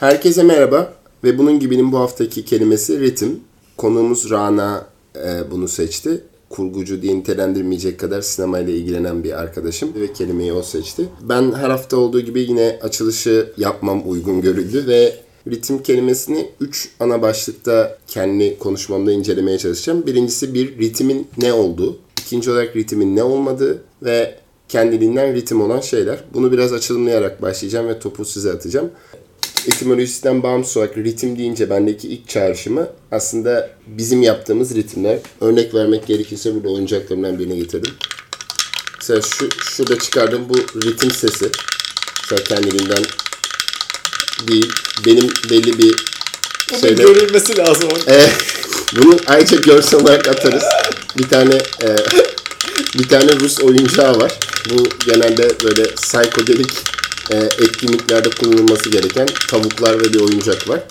Herkese merhaba ve bunun gibinin bu haftaki kelimesi ritim. Konuğumuz Rana e, bunu seçti. Kurgucu diye nitelendirmeyecek kadar sinemayla ilgilenen bir arkadaşım ve kelimeyi o seçti. Ben her hafta olduğu gibi yine açılışı yapmam uygun görüldü ve ritim kelimesini 3 ana başlıkta kendi konuşmamda incelemeye çalışacağım. Birincisi bir ritmin ne olduğu, ikinci olarak ritmin ne olmadığı ve kendiliğinden ritim olan şeyler. Bunu biraz açılımlayarak başlayacağım ve topu size atacağım. Etimolojisinden bağımsız olarak ritim deyince bendeki ilk çağrışımı aslında bizim yaptığımız ritimler. Örnek vermek gerekirse burada oyuncaklarımdan birini getirdim. Mesela şu, şurada çıkardığım bu ritim sesi. Mesela kendiliğinden değil. Benim belli bir Bunun şeyde... görülmesi lazım. Ee, bunu ayrıca görsel olarak atarız. Bir tane e, bir tane Rus oyuncağı var. Bu genelde böyle psikodelik e, etkinliklerde kullanılması gereken tavuklar ve bir oyuncak var.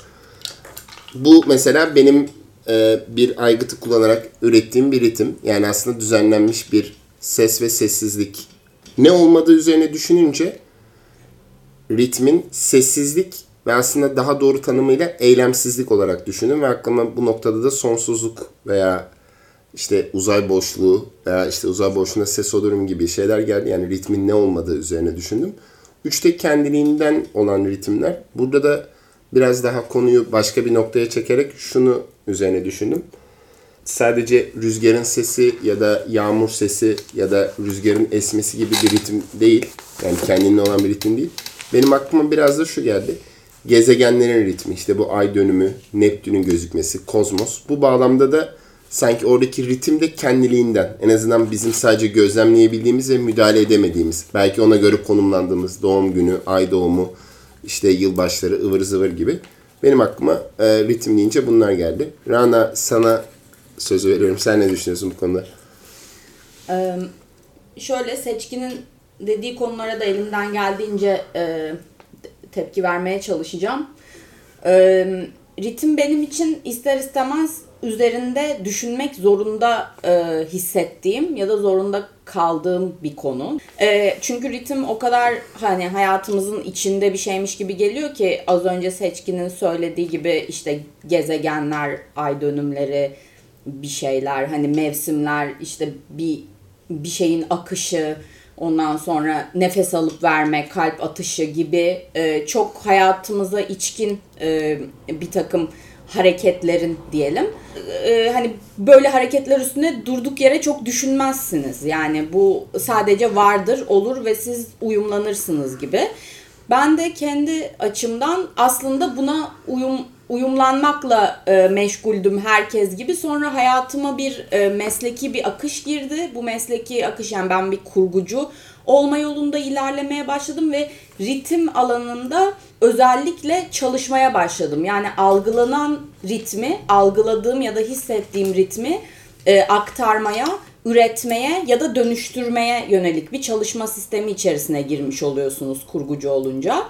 Bu mesela benim e, bir aygıtı kullanarak ürettiğim bir ritim. Yani aslında düzenlenmiş bir ses ve sessizlik. Ne olmadığı üzerine düşününce ritmin sessizlik ve aslında daha doğru tanımıyla eylemsizlik olarak düşünün ve aklıma bu noktada da sonsuzluk veya işte uzay boşluğu veya işte uzay boşluğunda ses olurum gibi şeyler geldi. Yani ritmin ne olmadığı üzerine düşündüm. Üçte kendiliğinden olan ritimler. Burada da biraz daha konuyu başka bir noktaya çekerek şunu üzerine düşündüm. Sadece rüzgarın sesi ya da yağmur sesi ya da rüzgarın esmesi gibi bir ritim değil. Yani kendine olan bir ritim değil. Benim aklıma biraz da şu geldi. Gezegenlerin ritmi, işte bu ay dönümü, Neptün'ün gözükmesi, kozmos. Bu bağlamda da sanki oradaki ritim de kendiliğinden. En azından bizim sadece gözlemleyebildiğimiz ve müdahale edemediğimiz. Belki ona göre konumlandığımız doğum günü, ay doğumu, işte yılbaşları, ıvır zıvır gibi. Benim aklıma e, ritim deyince bunlar geldi. Rana sana sözü veriyorum. Sen ne düşünüyorsun bu konuda? Ee, şöyle seçkinin dediği konulara da elimden geldiğince e, tepki vermeye çalışacağım. E, ritim benim için ister istemez üzerinde düşünmek zorunda e, hissettiğim ya da zorunda kaldığım bir konu. E, çünkü ritim o kadar hani hayatımızın içinde bir şeymiş gibi geliyor ki az önce Seçkin'in söylediği gibi işte gezegenler, ay dönümleri, bir şeyler hani mevsimler işte bir bir şeyin akışı ondan sonra nefes alıp verme kalp atışı gibi e, çok hayatımıza içkin e, bir takım hareketlerin diyelim. E, hani böyle hareketler üstüne durduk yere çok düşünmezsiniz. Yani bu sadece vardır olur ve siz uyumlanırsınız gibi. Ben de kendi açımdan aslında buna uyum uyumlanmakla e, meşguldüm herkes gibi. Sonra hayatıma bir e, mesleki bir akış girdi. Bu mesleki akış yani ben bir kurgucu olma yolunda ilerlemeye başladım ve ritim alanında özellikle çalışmaya başladım. Yani algılanan ritmi, algıladığım ya da hissettiğim ritmi e, aktarmaya, üretmeye ya da dönüştürmeye yönelik bir çalışma sistemi içerisine girmiş oluyorsunuz kurgucu olunca.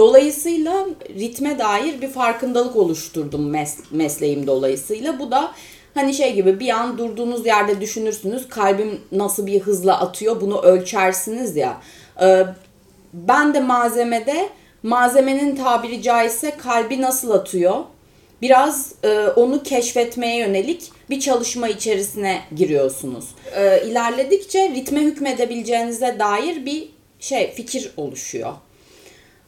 Dolayısıyla ritme dair bir farkındalık oluşturdum mes- mesleğim dolayısıyla. Bu da hani şey gibi bir an durduğunuz yerde düşünürsünüz kalbim nasıl bir hızla atıyor bunu ölçersiniz ya. Ee, ben de malzemede malzemenin tabiri caizse kalbi nasıl atıyor biraz e, onu keşfetmeye yönelik bir çalışma içerisine giriyorsunuz. E, ilerledikçe ritme hükmedebileceğinize dair bir şey fikir oluşuyor.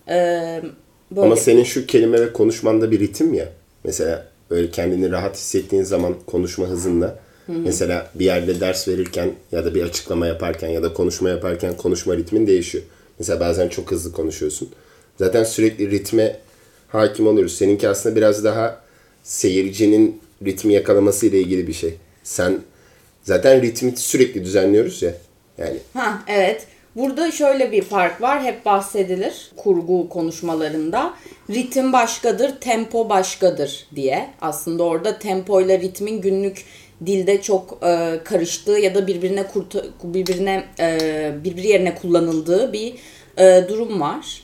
Ee, böyle. Ama senin şu kelime ve konuşmanda bir ritim ya. Mesela öyle kendini rahat hissettiğin zaman konuşma hızında. Hı hı. Mesela bir yerde ders verirken ya da bir açıklama yaparken ya da konuşma yaparken konuşma ritmin değişiyor. Mesela bazen çok hızlı konuşuyorsun. Zaten sürekli ritme hakim oluyoruz. Seninki aslında biraz daha seyircinin ritmi yakalaması ile ilgili bir şey. Sen zaten ritmi sürekli düzenliyoruz ya. Yani. Ha evet. Burada şöyle bir fark var. Hep bahsedilir kurgu konuşmalarında. Ritim başkadır, tempo başkadır diye. Aslında orada tempo ile ritmin günlük dilde çok e, karıştığı ya da birbirine kurta, birbirine e, birbiri yerine kullanıldığı bir e, durum var.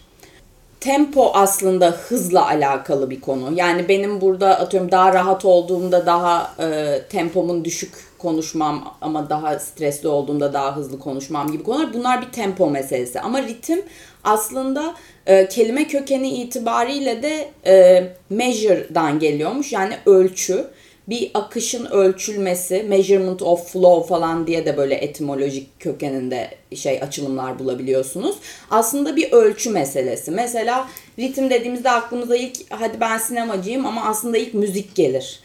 Tempo aslında hızla alakalı bir konu. Yani benim burada atıyorum daha rahat olduğumda daha e, tempomun düşük konuşmam ama daha stresli olduğumda daha hızlı konuşmam gibi konular. Bunlar bir tempo meselesi. Ama ritim aslında e, kelime kökeni itibariyle de e, measure'dan geliyormuş. Yani ölçü. Bir akışın ölçülmesi, measurement of flow falan diye de böyle etimolojik kökeninde şey açılımlar bulabiliyorsunuz. Aslında bir ölçü meselesi. Mesela ritim dediğimizde aklımıza ilk hadi ben sinemacıyım ama aslında ilk müzik gelir.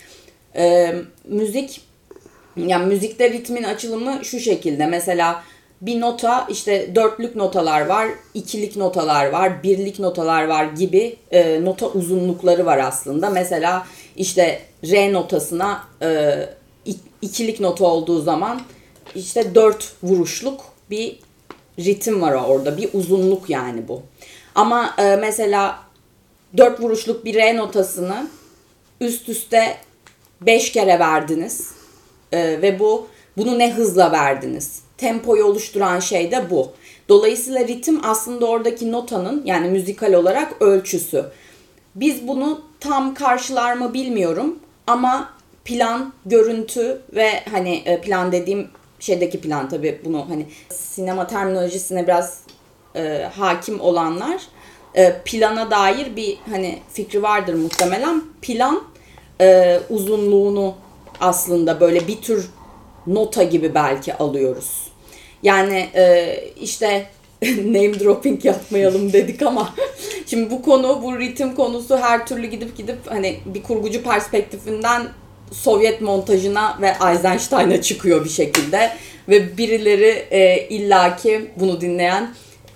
E, müzik yani müzikte ritmin açılımı şu şekilde. Mesela bir nota işte dörtlük notalar var, ikilik notalar var, birlik notalar var gibi e, nota uzunlukları var aslında. Mesela işte re notasına e, ikilik nota olduğu zaman işte dört vuruşluk bir ritim var orada. Bir uzunluk yani bu. Ama e, mesela dört vuruşluk bir re notasını üst üste beş kere verdiniz. E, ve bu bunu ne hızla verdiniz? Tempoyu oluşturan şey de bu. Dolayısıyla ritim aslında oradaki notanın yani müzikal olarak ölçüsü. Biz bunu tam karşılar mı bilmiyorum ama plan, görüntü ve hani e, plan dediğim şeydeki plan tabii bunu hani sinema terminolojisine biraz e, hakim olanlar e, plana dair bir hani fikri vardır muhtemelen. Plan e, uzunluğunu aslında böyle bir tür nota gibi belki alıyoruz. Yani e, işte name dropping yapmayalım dedik ama şimdi bu konu bu ritim konusu her türlü gidip gidip hani bir kurgucu perspektifinden Sovyet montajına ve Eisenstein'a çıkıyor bir şekilde ve birileri e, illaki bunu dinleyen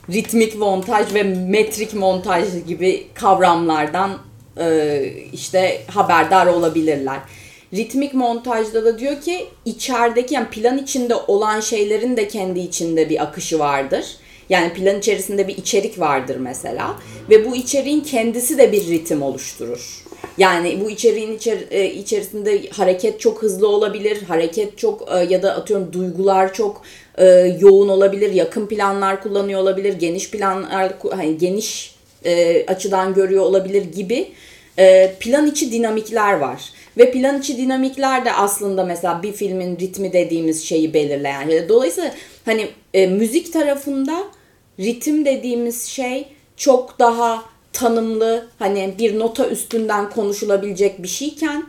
ritmik montaj ve metrik montaj gibi kavramlardan e, işte haberdar olabilirler. Ritmik montajda da diyor ki içerideki yani plan içinde olan şeylerin de kendi içinde bir akışı vardır. Yani plan içerisinde bir içerik vardır mesela ve bu içeriğin kendisi de bir ritim oluşturur. Yani bu içeriğin içer, e, içerisinde hareket çok hızlı olabilir, hareket çok e, ya da atıyorum duygular çok e, yoğun olabilir, yakın planlar kullanıyor olabilir, geniş planlar hani geniş açıdan görüyor olabilir gibi plan içi dinamikler var. Ve plan içi dinamikler de aslında mesela bir filmin ritmi dediğimiz şeyi belirleyen. Dolayısıyla hani e, müzik tarafında ritim dediğimiz şey çok daha tanımlı hani bir nota üstünden konuşulabilecek bir şeyken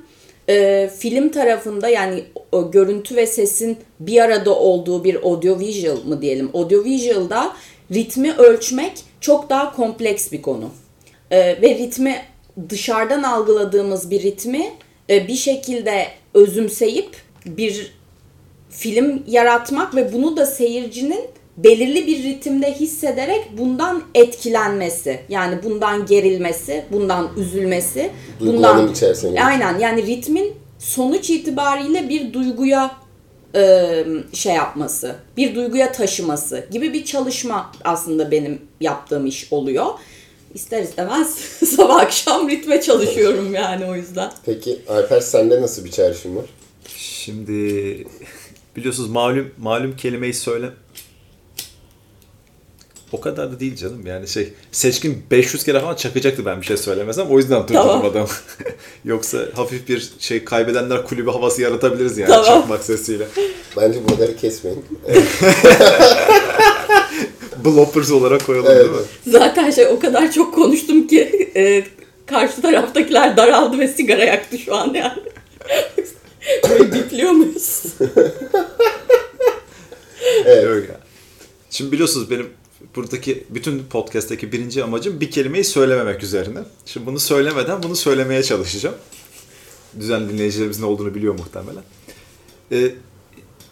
e, film tarafında yani o, görüntü ve sesin bir arada olduğu bir audiovisual mı diyelim audiovisual'da ritmi ölçmek çok daha kompleks bir konu. E, ve ritmi dışarıdan algıladığımız bir ritmi bir şekilde özümseyip bir film yaratmak ve bunu da seyircinin belirli bir ritimde hissederek bundan etkilenmesi. Yani bundan gerilmesi, bundan üzülmesi, bundan içerisinde. Aynen. Yani ritmin sonuç itibariyle bir duyguya e, şey yapması, bir duyguya taşıması gibi bir çalışma aslında benim yaptığım iş oluyor ister istemez sabah akşam ritme çalışıyorum yani o yüzden. Peki Alper sende nasıl bir çağrışım var? Şimdi biliyorsunuz malum malum kelimeyi söyle o kadar da değil canım yani şey seçkin 500 kere falan çakacaktı ben bir şey söylemesem o yüzden durdurdum tamam. Yoksa hafif bir şey kaybedenler kulübü havası yaratabiliriz yani tamam. çakmak sesiyle. Bence buraları kesmeyin. bloppers olarak koyalım evet. değil mi? Zaten şey o kadar çok konuştum ki e, karşı taraftakiler daraldı ve sigara yaktı şu an yani. Böyle bipliyor muyuz? evet. Ya. Şimdi biliyorsunuz benim buradaki bütün podcast'teki birinci amacım bir kelimeyi söylememek üzerine. Şimdi bunu söylemeden bunu söylemeye çalışacağım. Düzenli dinleyicilerimizin olduğunu biliyor muhtemelen. Ee,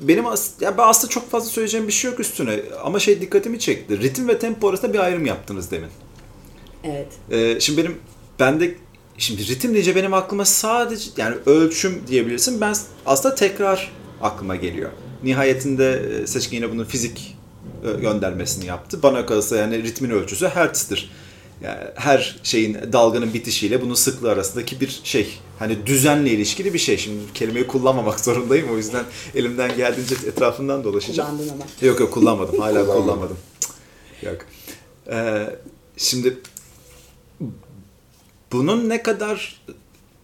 benim as ya ben aslında çok fazla söyleyeceğim bir şey yok üstüne ama şey dikkatimi çekti. Ritim ve tempo arasında bir ayrım yaptınız demin. Evet. Ee, şimdi benim bende şimdi ritim deyince benim aklıma sadece yani ölçüm diyebilirsin. Ben aslında tekrar aklıma geliyor. Nihayetinde e, seçkin yine bunun fizik e, göndermesini yaptı. Bana kalırsa yani ritmin ölçüsü hertz'tir yani her şeyin dalganın bitişiyle bunun sıklığı arasındaki bir şey. Hani düzenle ilişkili bir şey. Şimdi kelimeyi kullanmamak zorundayım. O yüzden elimden geldiğince etrafından dolaşacağım. Kullandın ama. Yok yok kullanmadım. Hala kullanmadım. Yok. Ee, şimdi bunun ne kadar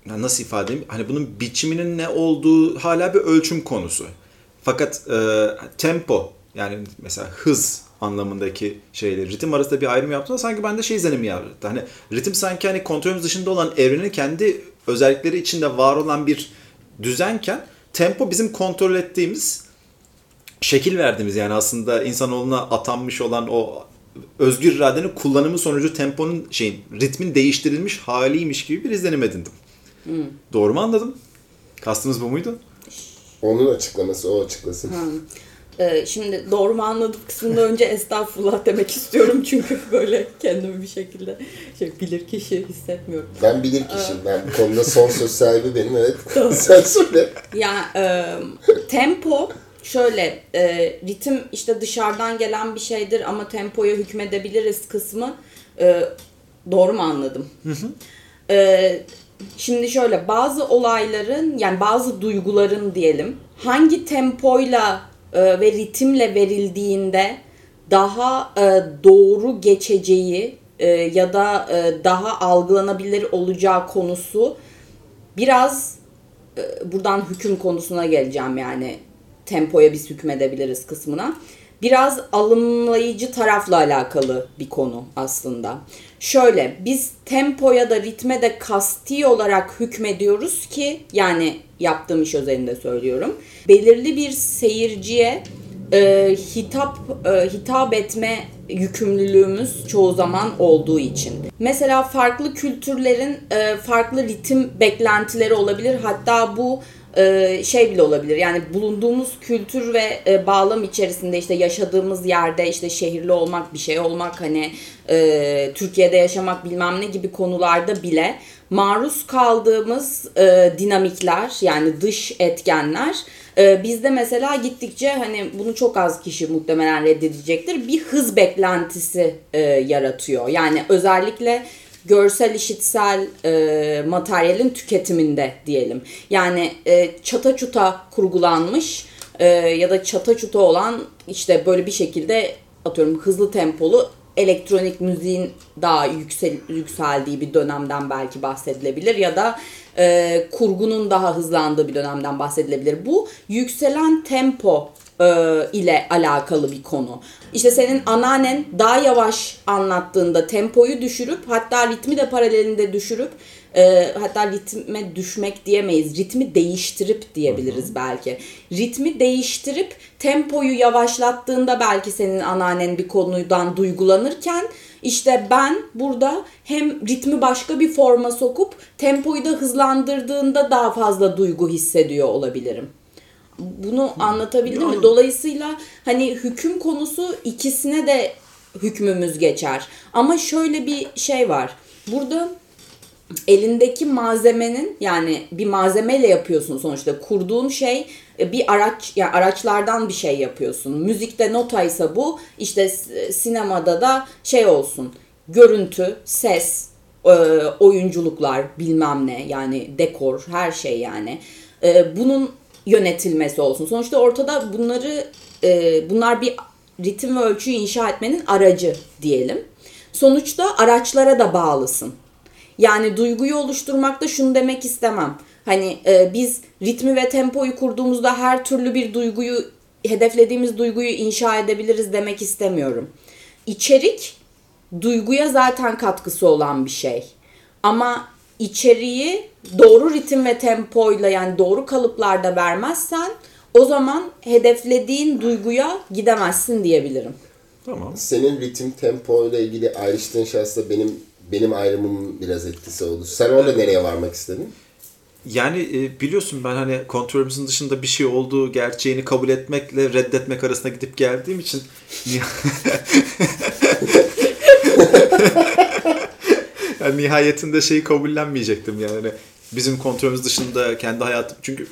nasıl ifade edeyim? Hani bunun biçiminin ne olduğu hala bir ölçüm konusu. Fakat e, tempo yani mesela hız anlamındaki şeyleri ritim arasında bir ayrım yaptığında sanki bende şey izlenimi yarattı. Hani ritim sanki hani kontrolümüz dışında olan evrenin kendi özellikleri içinde var olan bir düzenken tempo bizim kontrol ettiğimiz şekil verdiğimiz yani aslında insanoğluna atanmış olan o özgür iradenin kullanımı sonucu temponun şeyin ritmin değiştirilmiş haliymiş gibi bir izlenim edindim. Doğru mu anladım? Kastınız bu muydu? Onun açıklaması o açıklasın. Ee, şimdi doğru mu anladım kısmında önce estağfurullah demek istiyorum çünkü böyle kendimi bir şekilde şey bilir kişi hissetmiyorum. Ben bilir kişiyim. Ben bu konuda son söz sahibi benim evet. Sen söyle. Ya e, tempo şöyle e, ritim işte dışarıdan gelen bir şeydir ama tempoya hükmedebiliriz kısmı e, doğru mu anladım? E, şimdi şöyle bazı olayların yani bazı duyguların diyelim hangi tempoyla e, ve ritimle verildiğinde daha e, doğru geçeceği e, ya da daha algılanabilir olacağı konusu biraz buradan hüküm konusuna geleceğim yani tempoya biz hükmedebiliriz kısmına. Biraz alımlayıcı tarafla alakalı bir konu aslında. Şöyle biz tempoya da ritme de kasti olarak hükmediyoruz ki yani yaptığım iş özelinde söylüyorum. Belirli bir seyirciye e, hitap e, hitap etme yükümlülüğümüz çoğu zaman olduğu için. Mesela farklı kültürlerin e, farklı ritim beklentileri olabilir. Hatta bu şey bile olabilir. Yani bulunduğumuz kültür ve e, bağlam içerisinde işte yaşadığımız yerde işte şehirli olmak, bir şey olmak hani e, Türkiye'de yaşamak bilmem ne gibi konularda bile maruz kaldığımız e, dinamikler yani dış etkenler e, bizde mesela gittikçe hani bunu çok az kişi muhtemelen reddedecektir bir hız beklentisi e, yaratıyor. Yani özellikle görsel işitsel e, materyalin tüketiminde diyelim. Yani e, çata çuta kurgulanmış e, ya da çata çuta olan işte böyle bir şekilde atıyorum hızlı tempolu elektronik müziğin daha yüksel, yükseldiği bir dönemden belki bahsedilebilir ya da e, kurgunun daha hızlandığı bir dönemden bahsedilebilir. Bu yükselen tempo e, ile alakalı bir konu. İşte senin anneannen daha yavaş anlattığında tempoyu düşürüp hatta ritmi de paralelinde düşürüp e, hatta ritme düşmek diyemeyiz. Ritmi değiştirip diyebiliriz belki. Ritmi değiştirip tempoyu yavaşlattığında belki senin anneannen bir konudan duygulanırken işte ben burada hem ritmi başka bir forma sokup tempoyu da hızlandırdığında daha fazla duygu hissediyor olabilirim. Bunu anlatabildim mi? Dolayısıyla hani hüküm konusu ikisine de hükmümüz geçer. Ama şöyle bir şey var. Burada elindeki malzemenin yani bir malzemeyle yapıyorsun sonuçta kurduğun şey e, bir araç yani araçlardan bir şey yapıyorsun. Müzikte notaysa bu işte sinemada da şey olsun görüntü, ses, e, oyunculuklar bilmem ne yani dekor her şey yani. E, bunun yönetilmesi olsun. Sonuçta ortada bunları bunlar bir ritim ve ölçüyü inşa etmenin aracı diyelim. Sonuçta araçlara da bağlısın. Yani duyguyu oluşturmakta şunu demek istemem. Hani e, biz ritmi ve tempoyu kurduğumuzda her türlü bir duyguyu hedeflediğimiz duyguyu inşa edebiliriz demek istemiyorum. İçerik duyguya zaten katkısı olan bir şey. Ama içeriği doğru ritim ve tempoyla yani doğru kalıplarda vermezsen o zaman hedeflediğin duyguya gidemezsin diyebilirim. Tamam. Senin ritim tempo ile ilgili ayrıştığın şahsla benim benim ayrımım biraz etkisi oldu. Sen orada nereye varmak istedin? Yani e, biliyorsun ben hani kontrolümüzün dışında bir şey olduğu gerçeğini kabul etmekle reddetmek arasında gidip geldiğim için yani nihayetinde şeyi kabullenmeyecektim yani bizim kontrolümüz dışında kendi hayatım çünkü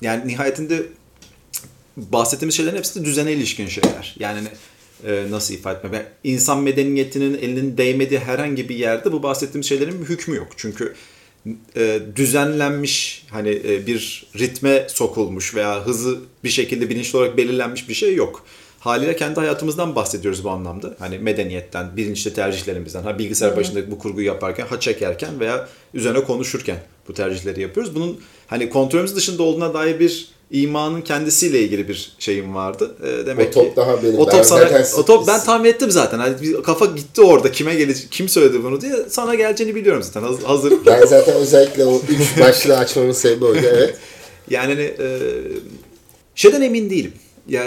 yani nihayetinde bahsettiğimiz şeylerin hepsi de düzene ilişkin şeyler. Yani e, nasıl ifade etme? İnsan medeniyetinin elinin değmediği herhangi bir yerde bu bahsettiğimiz şeylerin bir hükmü yok. Çünkü e, düzenlenmiş hani e, bir ritme sokulmuş veya hızı bir şekilde bilinçli olarak belirlenmiş bir şey yok. Haliyle kendi hayatımızdan bahsediyoruz bu anlamda. Hani medeniyetten, bilinçli tercihlerimizden. Ha bilgisayar başında bu kurguyu yaparken, ha çekerken veya üzerine konuşurken bu tercihleri yapıyoruz. Bunun hani kontrolümüz dışında olduğuna dair bir imanın kendisiyle ilgili bir şeyim vardı. E, demek O top ki, daha benim. O Ben top, sana, zaten o top ben tahmin ettim zaten. Hani bir kafa gitti orada kime gelecek, kim söyledi bunu diye sana geleceğini biliyorum zaten. Haz- Hazır. Ben zaten özellikle o üç başlığı açmamın sebebi oydu. Evet. Yani hani, e, şeyden emin değilim. Ya,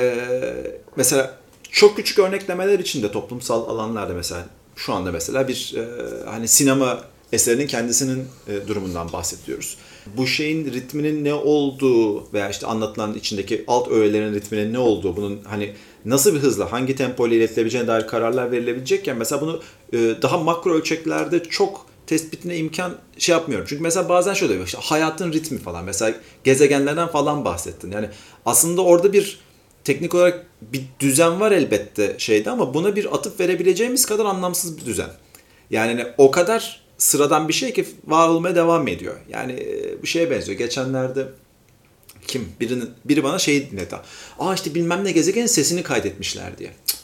mesela çok küçük örneklemeler içinde toplumsal alanlarda mesela şu anda mesela bir e, hani sinema eserinin kendisinin e, durumundan bahsediyoruz. Bu şeyin ritminin ne olduğu veya işte anlatılan içindeki alt öğelerin ritminin ne olduğu, bunun hani nasıl bir hızla, hangi tempo ile iletilebileceğine dair kararlar verilebilecekken mesela bunu e, daha makro ölçeklerde çok tespitine imkan şey yapmıyorum. Çünkü mesela bazen şöyle oluyor işte hayatın ritmi falan mesela gezegenlerden falan bahsettin. Yani aslında orada bir teknik olarak bir düzen var elbette şeyde ama buna bir atıp verebileceğimiz kadar anlamsız bir düzen. Yani hani o kadar sıradan bir şey ki var olmaya devam ediyor. Yani e, bu şeye benziyor. Geçenlerde kim? Birinin, biri bana şey dinledi. Aa işte bilmem ne gezegenin sesini kaydetmişler diye. Cık.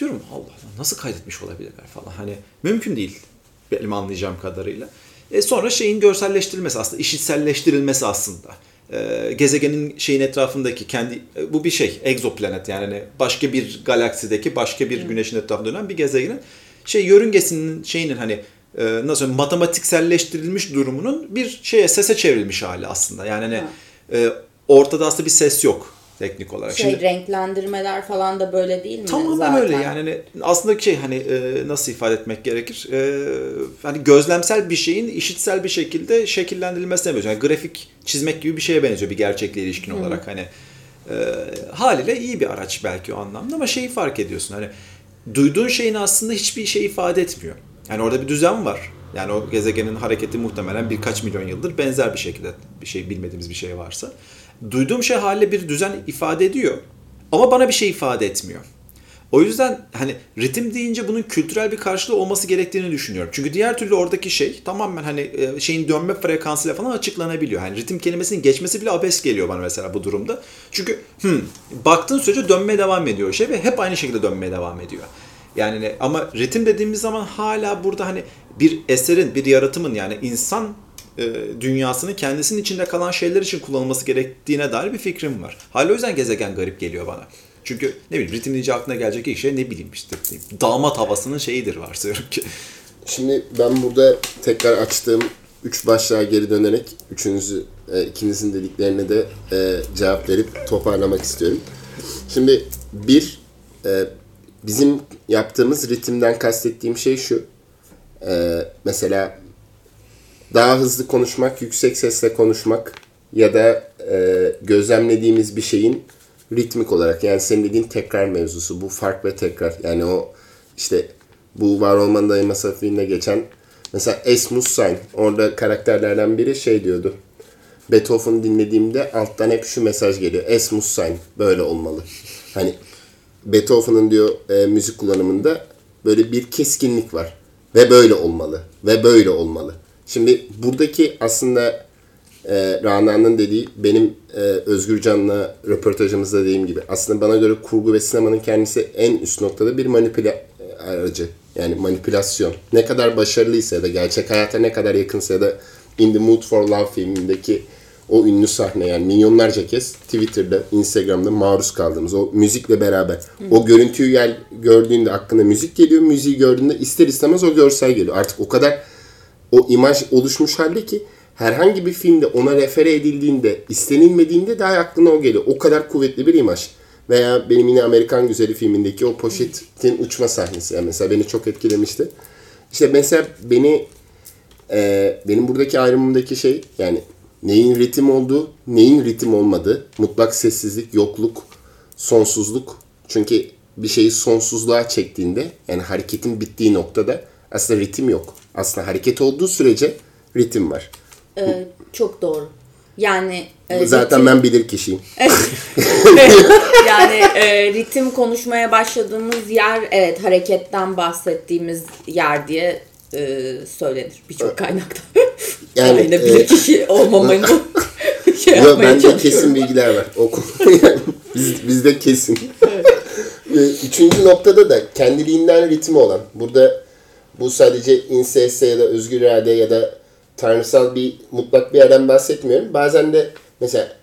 Diyorum Allah Allah nasıl kaydetmiş olabilirler falan. Hani mümkün değil benim anlayacağım kadarıyla. E sonra şeyin görselleştirilmesi aslında işitselleştirilmesi aslında. E, gezegenin şeyin etrafındaki kendi e, bu bir şey egzoplanet yani hani başka bir galaksideki başka bir güneşin etrafında dönen bir gezegenin şey yörüngesinin şeyinin hani e, nasıl söyleyeyim, matematikselleştirilmiş durumunun bir şeye sese çevrilmiş hali aslında. Yani hani e, ortada aslında bir ses yok teknik olarak. Şey Şimdi- renklendirmeler falan da böyle değil mi? Tamamen zaten? öyle yani hani aslında şey hani e, nasıl ifade etmek gerekir? E, hani gözlemsel bir şeyin işitsel bir şekilde şekillendirilmesine benziyor. Yani grafik çizmek gibi bir şeye benziyor bir gerçekle ilişkin olarak hani e, haliyle iyi bir araç belki o anlamda ama şeyi fark ediyorsun hani duyduğun şeyin aslında hiçbir şey ifade etmiyor. Yani orada bir düzen var. Yani o gezegenin hareketi muhtemelen birkaç milyon yıldır benzer bir şekilde bir şey bilmediğimiz bir şey varsa. Duyduğum şey haliyle bir düzen ifade ediyor. Ama bana bir şey ifade etmiyor. O yüzden hani ritim deyince bunun kültürel bir karşılığı olması gerektiğini düşünüyorum. Çünkü diğer türlü oradaki şey tamamen hani e, şeyin dönme frekansıyla falan açıklanabiliyor. Hani ritim kelimesinin geçmesi bile abes geliyor bana mesela bu durumda. Çünkü hmm, baktığın sürece dönmeye devam ediyor şey ve hep aynı şekilde dönmeye devam ediyor. Yani ama ritim dediğimiz zaman hala burada hani bir eserin, bir yaratımın yani insan e, dünyasının kendisinin içinde kalan şeyler için kullanılması gerektiğine dair bir fikrim var. Hala o yüzden gezegen garip geliyor bana. Çünkü ne bileyim ritim deyince aklına gelecek ilk şey ne bileyim işte damat havasının şeyidir varsayıyorum ki. Şimdi ben burada tekrar açtığım üç başlığa geri dönerek üçünüzü, e, ikinizin dediklerine de e, cevap verip toparlamak istiyorum. Şimdi bir, e, bizim yaptığımız ritimden kastettiğim şey şu. E, mesela daha hızlı konuşmak, yüksek sesle konuşmak ya da e, gözlemlediğimiz bir şeyin ritmik olarak yani senin dediğin tekrar mevzusu bu fark ve tekrar. Yani o işte bu var olmanın dayanması filminde geçen mesela Esmus Sein orada karakterlerden biri şey diyordu. Beethoven dinlediğimde alttan hep şu mesaj geliyor Esmus Sein böyle olmalı. Hani Beethoven'ın diyor e, müzik kullanımında böyle bir keskinlik var ve böyle olmalı ve böyle olmalı. Şimdi buradaki aslında e, Rana'nın dediği benim e, Özgür Can'la röportajımızda dediğim gibi aslında bana göre kurgu ve sinemanın kendisi en üst noktada bir manipüle aracı. Yani manipülasyon. Ne kadar başarılıysa ya da gerçek hayata ne kadar yakınsa ya da In the Mood for Love filmindeki o ünlü sahne yani milyonlarca kez Twitter'da, Instagram'da maruz kaldığımız o müzikle beraber o görüntüyü gel, gördüğünde aklına müzik geliyor. Müziği gördüğünde ister istemez o görsel geliyor. Artık o kadar o imaj oluşmuş halde ki herhangi bir filmde ona refere edildiğinde, istenilmediğinde daha aklına o geliyor. O kadar kuvvetli bir imaj. Veya benim yine Amerikan Güzeli filmindeki o poşetin uçma sahnesi. Yani mesela beni çok etkilemişti. İşte mesela beni e, benim buradaki ayrımımdaki şey yani neyin ritim olduğu, neyin ritim olmadığı, mutlak sessizlik, yokluk, sonsuzluk. Çünkü bir şeyi sonsuzluğa çektiğinde yani hareketin bittiği noktada aslında ritim yok. Aslında hareket olduğu sürece ritim var. Ee, çok doğru. Yani e, Zaten ritim- ben bilir kişiyim. yani e, ritim konuşmaya başladığımız yer evet hareketten bahsettiğimiz yer diye e, söylenir birçok kaynakta. Yani, yine bilir e, kişi olmamayı şey Yok bende kesin bilgiler var. O konu- yani biz, bizde kesin. Ve Üçüncü noktada da kendiliğinden ritmi olan. Burada bu sadece inseste ya da özgür irade ya da tanrısal bir mutlak bir yerden bahsetmiyorum. Bazen de mesela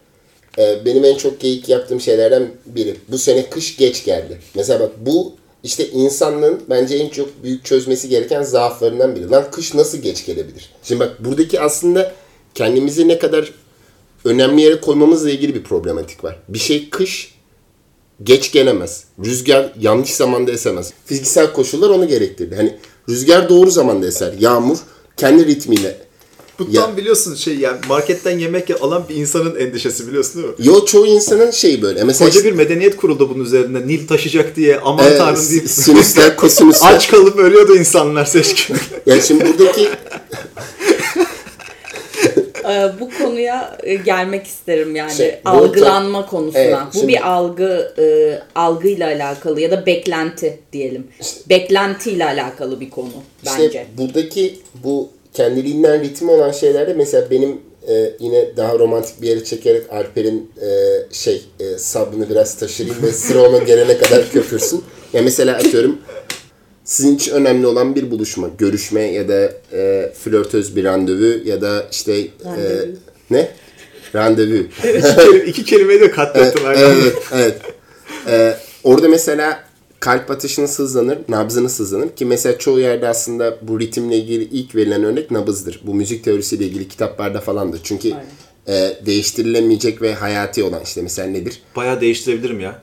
e, benim en çok geyik yaptığım şeylerden biri. Bu sene kış geç geldi. Mesela bak bu işte insanlığın bence en çok büyük çözmesi gereken zaaflarından biri. Lan kış nasıl geç gelebilir? Şimdi bak buradaki aslında kendimizi ne kadar önemli yere koymamızla ilgili bir problematik var. Bir şey kış geç gelemez. Rüzgar yanlış zamanda esemez. Fiziksel koşullar onu gerektirdi. Hani rüzgar doğru zamanda eser. Yağmur kendi ritmiyle. Bu Ya- tam biliyorsun şey yani marketten yemek alan bir insanın endişesi biliyorsun değil mi? Yo çoğu insanın şeyi böyle. Mesela Koca bir medeniyet kuruldu bunun üzerine. Nil taşıyacak diye aman Ee, tanrım deyip sinüsler, kosinüsler. aç kalıp ölüyordu insanlar seçkin. Yani şimdi buradaki Ee, bu konuya e, gelmek isterim yani Şey, bu algılanma konusuna. Evet, bu şimdi- bir algı e, algıyla alakalı ya da beklenti diyelim. Beklentiyle alakalı bir konu bence. işte buradaki bu kendiliğinden ritmi olan şeylerde mesela benim e, yine daha romantik bir yere çekerek Alper'in e, şey e, sabrını biraz taşırayım ve sıra ona gelene kadar köpürsün. Ya mesela atıyorum sizin için önemli olan bir buluşma, görüşme ya da e, flörtöz bir randevu ya da işte e, ne? Randevu. iki, kelime, iki kelimeyi de katlettim. Erkan. evet, evet. Ee, orada mesela kalp atışınız hızlanır, nabzınız hızlanır ki mesela çoğu yerde aslında bu ritimle ilgili ilk verilen örnek nabızdır. Bu müzik teorisiyle ilgili kitaplarda falandır. Çünkü e, değiştirilemeyecek ve hayati olan işte mesela nedir? Bayağı değiştirebilirim ya.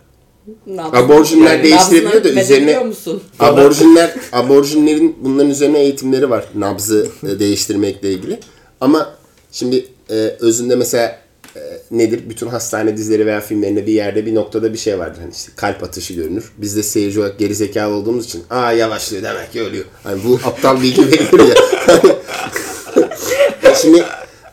Nabzını- Aborjinler yani değiştirebiliyor da üzerine musun? aborjinler aborjinlerin bunların üzerine eğitimleri var. Nabzı e, değiştirmekle ilgili. Ama şimdi e, özünde mesela e, nedir? Bütün hastane dizileri veya filmlerinde bir yerde bir noktada bir şey vardır. Hani işte kalp atışı görünür. Biz de seyirci olarak gerizekalı olduğumuz için aa yavaşlıyor demek ki ölüyor. Hani bu aptal bilgi verilir ya. Şimdi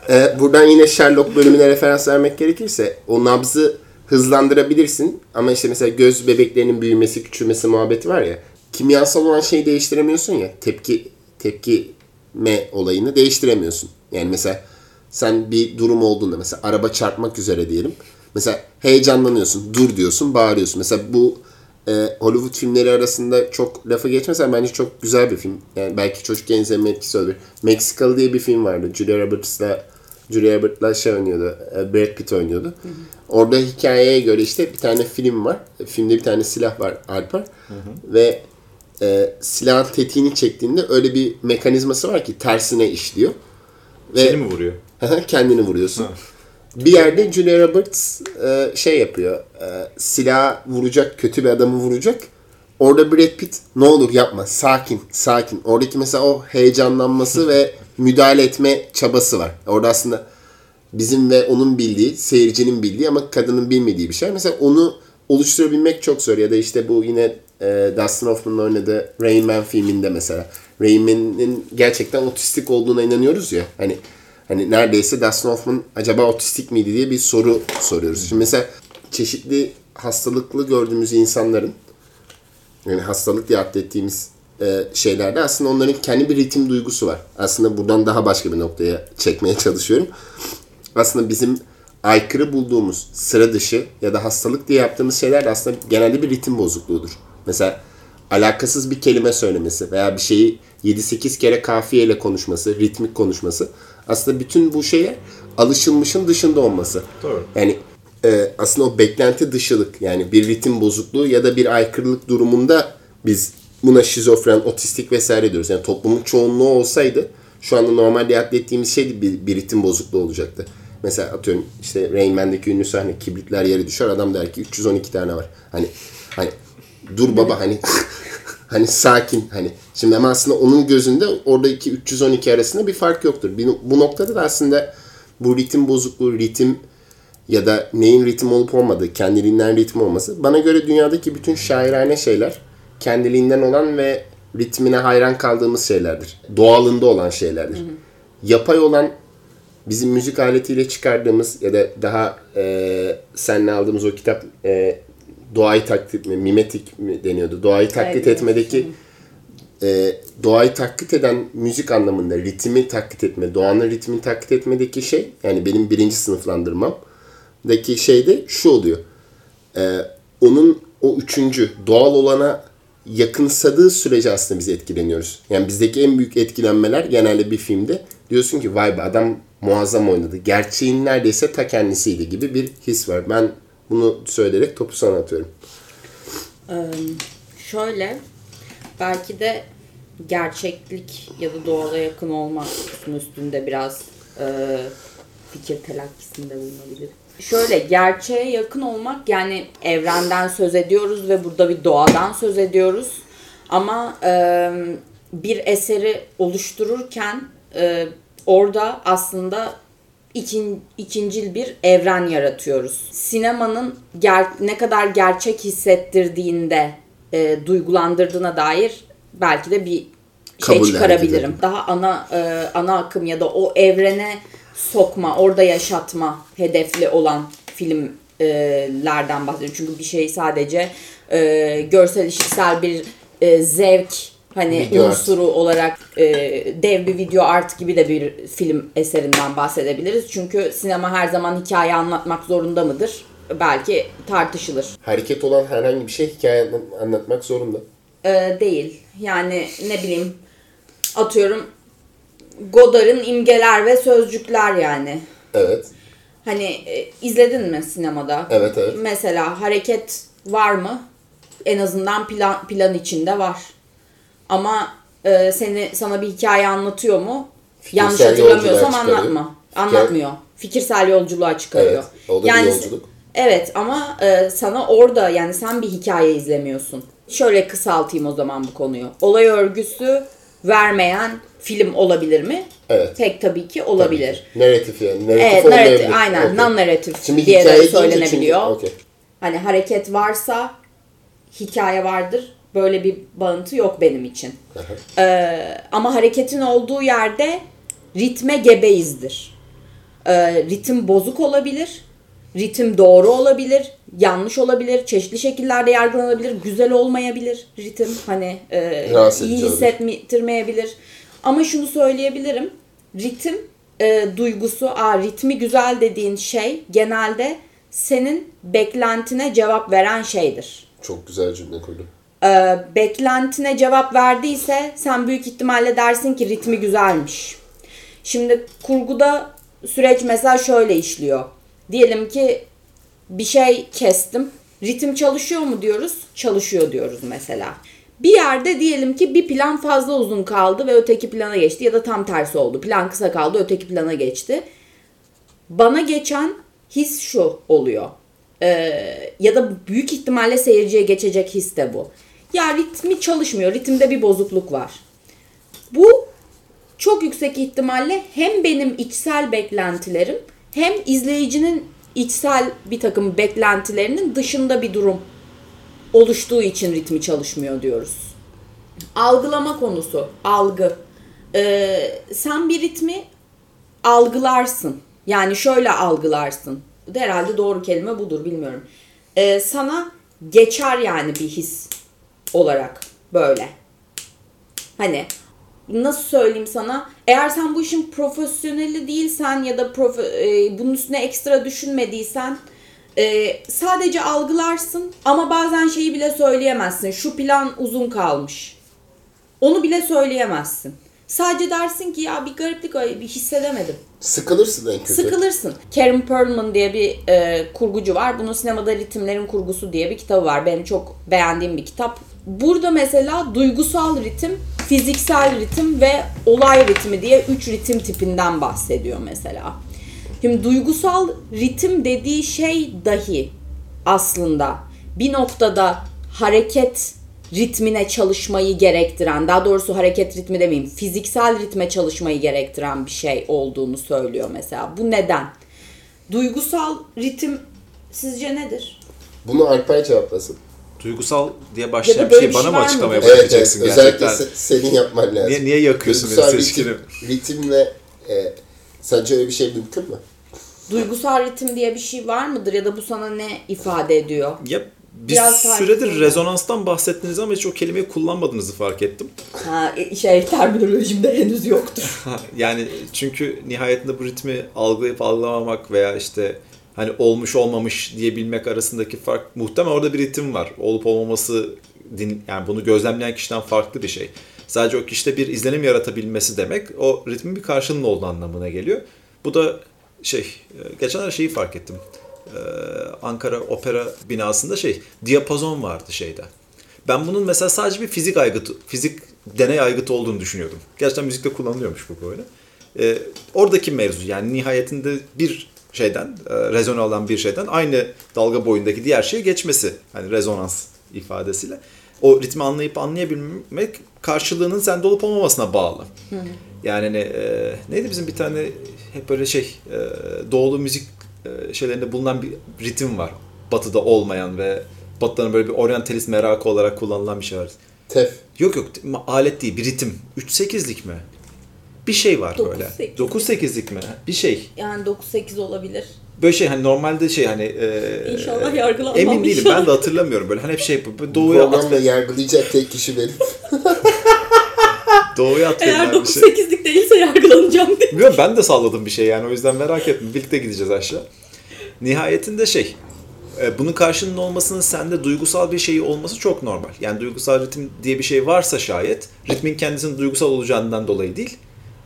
e, buradan yine Sherlock bölümüne referans vermek gerekirse o nabzı hızlandırabilirsin ama işte mesela göz bebeklerinin büyümesi, küçülmesi muhabbeti var ya. Kimyasal olan şeyi değiştiremiyorsun ya. Tepki tepkime olayını değiştiremiyorsun. Yani mesela sen bir durum olduğunda mesela araba çarpmak üzere diyelim. Mesela heyecanlanıyorsun, dur diyorsun, bağırıyorsun. Mesela bu e, Hollywood filmleri arasında çok lafı geçmesen bence çok güzel bir film. Yani belki çocukken izleme etkisi olabilir. Meksikalı diye bir film vardı. Julia Roberts'la Julia Roberts'la şey oynuyordu. e, Brad Pitt oynuyordu. Orada hikayeye göre işte bir tane film var. Filmde bir tane silah var Alper. Ve e, silahın tetiğini çektiğinde öyle bir mekanizması var ki tersine işliyor. Ve Seni mi vuruyor? kendini vuruyorsun. Bir yerde Julia Roberts e, şey yapıyor. E, silah vuracak, kötü bir adamı vuracak. Orada Brad Pitt ne olur yapma, sakin, sakin. Oradaki mesela o heyecanlanması ve müdahale etme çabası var. Orada aslında bizim ve onun bildiği, seyircinin bildiği ama kadının bilmediği bir şey. Mesela onu oluşturabilmek çok zor. Ya da işte bu yine e, Dustin Hoffman'ın oynadığı Rain Man filminde mesela. Rain Man'in gerçekten otistik olduğuna inanıyoruz ya. Hani hani neredeyse Dustin Hoffman acaba otistik miydi diye bir soru soruyoruz. Şimdi mesela çeşitli hastalıklı gördüğümüz insanların yani hastalık diye adettiğimiz e, şeylerde aslında onların kendi bir ritim duygusu var. Aslında buradan daha başka bir noktaya çekmeye çalışıyorum. Aslında bizim aykırı bulduğumuz sıra dışı ya da hastalık diye yaptığımız şeyler de aslında genelde bir ritim bozukluğudur. Mesela alakasız bir kelime söylemesi veya bir şeyi 7-8 kere kafiyeyle konuşması, ritmik konuşması. Aslında bütün bu şeye alışılmışın dışında olması. Doğru. Yani e, aslında o beklenti dışılık yani bir ritim bozukluğu ya da bir aykırılık durumunda biz buna şizofren, otistik vesaire diyoruz. Yani toplumun çoğunluğu olsaydı şu anda normalde adlettiğimiz şey bir, bir ritim bozukluğu olacaktı. Mesela atıyorum işte Rain Man'deki ünlü sahne kibritler yere düşer adam der ki 312 tane var. Hani hani dur baba hani hani sakin hani. Şimdi ama aslında onun gözünde oradaki 312 arasında bir fark yoktur. Bir, bu noktada da aslında bu ritim bozukluğu, ritim ya da neyin ritim olup olmadığı, kendiliğinden ritim olması. Bana göre dünyadaki bütün şairane şeyler kendiliğinden olan ve ritmine hayran kaldığımız şeylerdir. Doğalında olan şeylerdir. Yapay olan bizim müzik aletiyle çıkardığımız ya da daha e, senle aldığımız o kitap e, doğayı taklit mi, mimetik mi deniyordu? Doğayı taklit Evet. etmedeki e, doğayı taklit eden müzik anlamında ritmi taklit etme, doğanın ritmini taklit etmedeki şey yani benim birinci sınıflandırmam daki şey de şu oluyor. E, onun o üçüncü doğal olana yakınsadığı sürece aslında biz etkileniyoruz. Yani bizdeki en büyük etkilenmeler genelde bir filmde diyorsun ki vay be adam muazzam oynadı. Gerçeğin neredeyse ta kendisiydi gibi bir his var. Ben bunu söyleyerek topu sana atıyorum. Ee, şöyle belki de gerçeklik ya da doğala yakın olmak üstünde biraz e, fikir telakkisinde bulunabilir. Şöyle gerçeğe yakın olmak yani evrenden söz ediyoruz ve burada bir doğadan söz ediyoruz. Ama e, bir eseri oluştururken e, orada aslında ikin, ikincil bir evren yaratıyoruz. Sinemanın ger- ne kadar gerçek hissettirdiğinde, e, duygulandırdığına dair belki de bir şey Kabullendim. çıkarabilirim. Daha ana e, ana akım ya da o evrene sokma, orada yaşatma hedefli olan filmlerden bahsediyorum. Çünkü bir şey sadece e, görsel işitsel bir e, zevk hani Video art. unsuru olarak e, dev bir video art gibi de bir film eserinden bahsedebiliriz. Çünkü sinema her zaman hikaye anlatmak zorunda mıdır? Belki tartışılır. Hareket olan herhangi bir şey hikaye anlat- anlatmak zorunda. E, değil. Yani ne bileyim atıyorum Godard'ın imgeler ve sözcükler yani. Evet. Hani e, izledin mi sinemada? Evet evet. Mesela hareket var mı? En azından plan plan içinde var. Ama e, seni sana bir hikaye anlatıyor mu? Fikirsel Yanlış hatırlamıyorsam çıkarıyor. anlatma. Anlatmıyor. Fikirsel yolculuğa çıkarıyor. Evet. O da bir yolculuk. Evet ama e, sana orada yani sen bir hikaye izlemiyorsun. Şöyle kısaltayım o zaman bu konuyu. Olay örgüsü vermeyen film olabilir mi? Evet. Pek tabii ki olabilir. Narratif yani. Narratif Evet, narratif, aynen. Okey. Non-narratif Şimdi diye de söylenebiliyor. çünkü- okey. Hani hareket varsa hikaye vardır. Böyle bir bağıntı yok benim için. Aha. Ee, ama hareketin olduğu yerde ritme gebeyizdir. Ee, ritim bozuk olabilir. Ritim doğru olabilir. Yanlış olabilir. Çeşitli şekillerde yargılanabilir. Güzel olmayabilir ritim. Hani e, Rahatsız iyi hissettirmeyebilir. Ama şunu söyleyebilirim. Ritim e, duygusu, aa, ritmi güzel dediğin şey genelde senin beklentine cevap veren şeydir Çok güzel cümle kurdum. e, beklentine cevap verdiyse sen büyük ihtimalle dersin ki ritmi güzelmiş. Şimdi kurguda süreç mesela şöyle işliyor. Diyelim ki bir şey kestim. Ritim çalışıyor mu diyoruz? Çalışıyor diyoruz mesela. Bir yerde diyelim ki bir plan fazla uzun kaldı ve öteki plana geçti ya da tam tersi oldu. Plan kısa kaldı, öteki plana geçti. Bana geçen his şu oluyor. Ee, ya da büyük ihtimalle seyirciye geçecek his de bu. Ya ritmi çalışmıyor, ritimde bir bozukluk var. Bu çok yüksek ihtimalle hem benim içsel beklentilerim hem izleyicinin içsel bir takım beklentilerinin dışında bir durum oluştuğu için ritmi çalışmıyor diyoruz. Algılama konusu, algı. Ee, sen bir ritmi algılarsın. Yani şöyle algılarsın. Herhalde doğru kelime budur bilmiyorum. Ee, sana geçer yani bir his olarak böyle. Hani nasıl söyleyeyim sana? Eğer sen bu işin profesyoneli değilsen ya da profe- e, bunun üstüne ekstra düşünmediysen e, sadece algılarsın ama bazen şeyi bile söyleyemezsin. Şu plan uzun kalmış. Onu bile söyleyemezsin. Sadece dersin ki ya bir gariplik bir hissedemedim. Sıkılırsın en kötü. Sıkılırsın. Karen Perlman diye bir e, kurgucu var. Bunun sinemada ritimlerin kurgusu diye bir kitabı var. Benim çok beğendiğim bir kitap. Burada mesela duygusal ritim, fiziksel ritim ve olay ritmi diye üç ritim tipinden bahsediyor mesela. Şimdi duygusal ritim dediği şey dahi aslında bir noktada hareket ritmine çalışmayı gerektiren, daha doğrusu hareket ritmi demeyeyim, fiziksel ritme çalışmayı gerektiren bir şey olduğunu söylüyor mesela. Bu neden? Duygusal ritim sizce nedir? Bunu Alper cevaplasın. Duygusal diye Ya başlayan bir şey bir bana mı açıklamaya mıdır? Evet, evet. başlayacaksın Özellikle gerçekten? se- senin yapman lazım. Niye, niye yakıyorsun beni Duygusal seçkini? ritim, ritim ve e, sence öyle bir şey mümkün mü? Duygusal ritim diye bir şey var mıdır ya da bu sana ne ifade ediyor? Ya bir Biraz süredir edin. rezonanstan bahsettiniz ama hiç o kelimeyi kullanmadığınızı fark ettim. Ha, şey terminolojimde henüz yoktur. Yani çünkü nihayetinde bu ritmi algılayıp algılamamak veya işte hani olmuş olmamış diyebilmek arasındaki fark muhtemelen orada bir ritim var. Olup olmaması din, yani bunu gözlemleyen kişiden farklı bir şey. Sadece o kişide bir izlenim yaratabilmesi demek o ritmin bir karşılığının olduğu anlamına geliyor. Bu da şey, e, geçenler şeyi fark ettim. Ee, Ankara Opera binasında şey, diapazon vardı şeyde. Ben bunun mesela sadece bir fizik aygıtı, fizik deney aygıtı olduğunu düşünüyordum. Gerçekten müzikte kullanılıyormuş bu böyle. Ee, oradaki mevzu yani nihayetinde bir şeyden, e, rezone olan bir şeyden aynı dalga boyundaki diğer şeye geçmesi. Hani rezonans ifadesiyle. O ritmi anlayıp anlayabilmek karşılığının sende olup olmamasına bağlı. Yani hani, e, neydi bizim bir tane hep böyle şey e, doğulu müzik e, şeylerinde bulunan bir ritim var. Batı'da olmayan ve Batı'nın böyle bir oryantalist merakı olarak kullanılan bir şey var. Tef. Yok yok alet değil bir ritim. 3-8'lik mi? Bir şey var böyle. 9-8'lik. 9-8'lik mi? Bir şey. Yani 9-8 olabilir. Böyle şey hani normalde şey hani e, İnşallah yargılanmam Emin değilim inşallah. ben de hatırlamıyorum böyle hani hep şey böyle Bu doğuya programda atfe, yargılayacak tek kişi benim. doğuya Eğer atfedilen bir şey. 9-8'lik değilse yargılanacağım diye. Bilmiyorum ben de salladım bir şey yani o yüzden merak etme birlikte gideceğiz aşağı. Nihayetinde şey e, bunun karşılığının olmasının sende duygusal bir şeyi olması çok normal. Yani duygusal ritim diye bir şey varsa şayet ritmin kendisinin duygusal olacağından dolayı değil.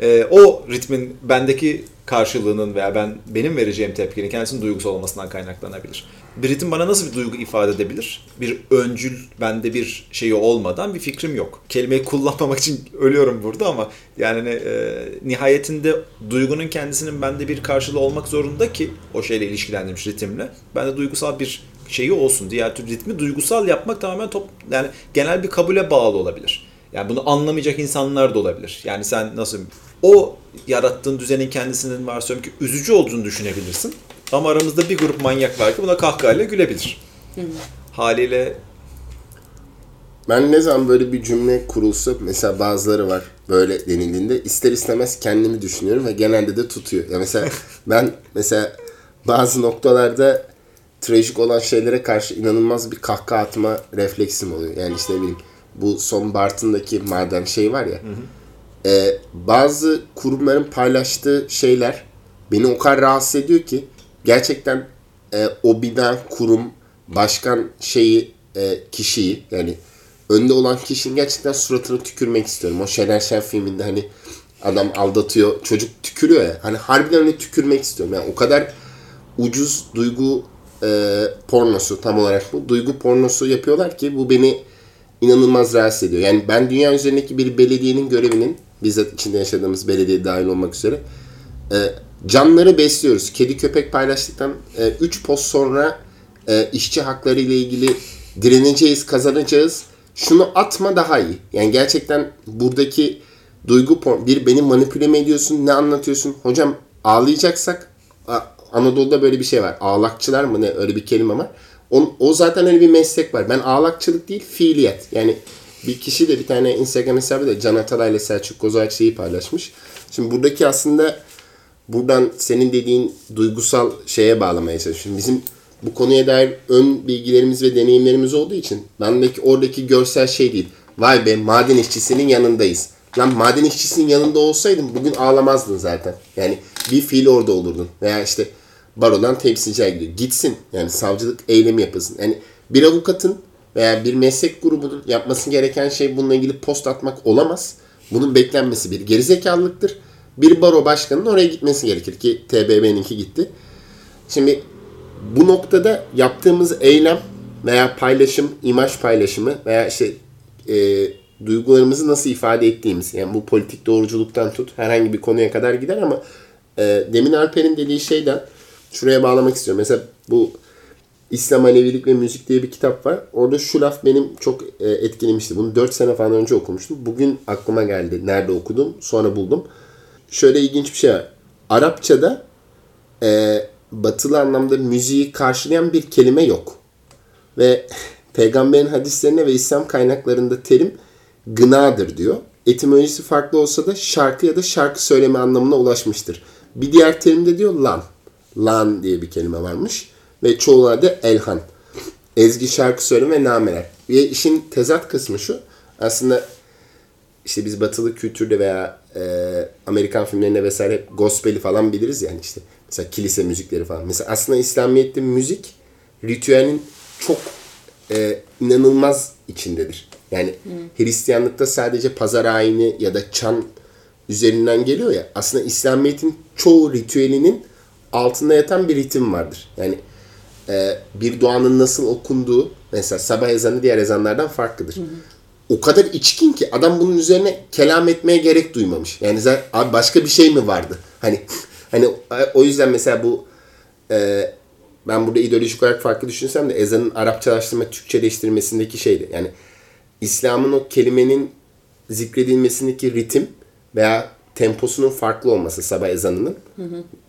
E, o ritmin bendeki karşılığının veya ben benim vereceğim tepkinin kendisinin duygusal olmasından kaynaklanabilir. Bir ritim bana nasıl bir duygu ifade edebilir? Bir öncül bende bir şeyi olmadan bir fikrim yok. Kelimeyi kullanmamak için ölüyorum burada ama yani e, nihayetinde duygunun kendisinin bende bir karşılığı olmak zorunda ki o şeyle ilişkilendirmiş ritimle. Bende duygusal bir şeyi olsun. Diğer tür ritmi duygusal yapmak tamamen top yani genel bir kabule bağlı olabilir. Yani bunu anlamayacak insanlar da olabilir. Yani sen nasıl o yarattığın düzenin kendisinin varsayıyorum ki üzücü olduğunu düşünebilirsin. Ama aramızda bir grup manyak var ki buna kahkahayla gülebilir. Haliyle Ben ne zaman böyle bir cümle kurulsa mesela bazıları var böyle denildiğinde ister istemez kendimi düşünüyorum ve genelde de tutuyor. Ya mesela ben mesela bazı noktalarda trajik olan şeylere karşı inanılmaz bir kahkaha atma refleksim oluyor. Yani işte ne bileyim bu son Bartın'daki maden şey var ya. E, bazı kurumların paylaştığı şeyler beni o kadar rahatsız ediyor ki gerçekten e, o bina, kurum, başkan şeyi, e, kişiyi yani önde olan kişinin gerçekten suratına tükürmek istiyorum. O Şener Şen filminde hani adam aldatıyor, çocuk tükürüyor ya. Hani harbiden öyle tükürmek istiyorum. Yani o kadar ucuz duygu e, pornosu tam olarak bu. Duygu pornosu yapıyorlar ki bu beni inanılmaz rahatsız ediyor. Yani ben dünya üzerindeki bir belediyenin görevinin bizzat içinde yaşadığımız belediye dahil olmak üzere e, canları besliyoruz. Kedi köpek paylaştıktan 3 post sonra e, işçi hakları ile ilgili direneceğiz, kazanacağız. Şunu atma daha iyi. Yani gerçekten buradaki duygu bir beni manipüle mi ediyorsun, ne anlatıyorsun? Hocam ağlayacaksak Anadolu'da böyle bir şey var. Ağlakçılar mı ne öyle bir kelime var. O, o zaten öyle bir meslek var. Ben ağlakçılık değil fiiliyet. Yani bir kişi de bir tane Instagram hesabı da Can Atalay ile Selçuk Kozak şeyi paylaşmış. Şimdi buradaki aslında buradan senin dediğin duygusal şeye bağlamaya çalışıyorum. Bizim bu konuya dair ön bilgilerimiz ve deneyimlerimiz olduğu için bendeki oradaki görsel şey değil. Vay be maden işçisinin yanındayız. Lan maden işçisinin yanında olsaydın bugün ağlamazdın zaten. Yani bir fiil orada olurdun. Veya işte barodan temsilciye gidiyor. Gitsin. Yani savcılık eylemi yapılsın. Yani bir avukatın veya bir meslek grubunun yapması gereken şey bununla ilgili post atmak olamaz. Bunun beklenmesi bir gerizekalılıktır. Bir baro başkanının oraya gitmesi gerekir ki TBMM'ninki gitti. Şimdi bu noktada yaptığımız eylem veya paylaşım, imaj paylaşımı veya işte e, duygularımızı nasıl ifade ettiğimiz yani bu politik doğruculuktan tut herhangi bir konuya kadar gider ama e, Demin Alper'in dediği şeyden şuraya bağlamak istiyorum. Mesela bu İslam Alevilik ve Müzik diye bir kitap var. Orada şu laf benim çok e, etkilemişti. Bunu 4 sene falan önce okumuştum. Bugün aklıma geldi. Nerede okudum? Sonra buldum. Şöyle ilginç bir şey var. Arapçada e, batılı anlamda müziği karşılayan bir kelime yok. Ve peygamberin hadislerine ve İslam kaynaklarında terim gınadır diyor. Etimolojisi farklı olsa da şarkı ya da şarkı söyleme anlamına ulaşmıştır. Bir diğer terimde diyor lan. Lan diye bir kelime varmış. Ve çoğu adı elhan. Ezgi şarkı söyleme ve nameler. Ve işin tezat kısmı şu. Aslında işte biz batılı kültürde veya e, Amerikan filmlerinde vesaire hep gospel'i falan biliriz yani işte. Mesela kilise müzikleri falan. Mesela aslında İslamiyet'te müzik ritüelin çok e, inanılmaz içindedir. Yani Hristiyanlıkta sadece pazar ayini ya da çan üzerinden geliyor ya. Aslında İslamiyet'in çoğu ritüelinin altında yatan bir ritim vardır. Yani e, bir duanın nasıl okunduğu mesela sabah ezanı diğer ezanlardan farklıdır. O kadar içkin ki adam bunun üzerine kelam etmeye gerek duymamış. Yani zaten abi başka bir şey mi vardı? Hani hani o yüzden mesela bu e, ben burada ideolojik olarak farklı düşünsem de ezanın Arapçalaştırma, Türkçeleştirmesindeki şeydi. Yani İslam'ın o kelimenin zikredilmesindeki ritim veya temposunun farklı olması sabah ezanının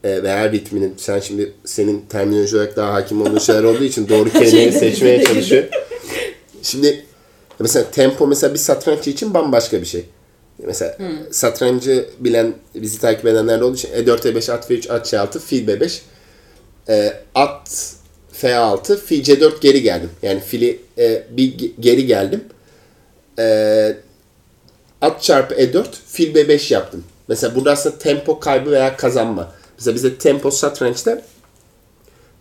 e, veya ritminin. Sen şimdi senin terminoloji olarak daha hakim olduğun şeyler olduğu için doğru kelimeyi seçmeye çalışıyor. Şimdi mesela tempo mesela bir satranççı için bambaşka bir şey. Mesela satrancı bilen, bizi takip edenler olduğu için E4, E5, at F3, at C6, fil B5 e, at F6, fil C4 geri geldim. Yani fili e, bir ge- geri geldim. E, at çarpı E4, fil B5 yaptım. Mesela burada aslında tempo kaybı veya kazanma. Mesela bizde tempo satrançta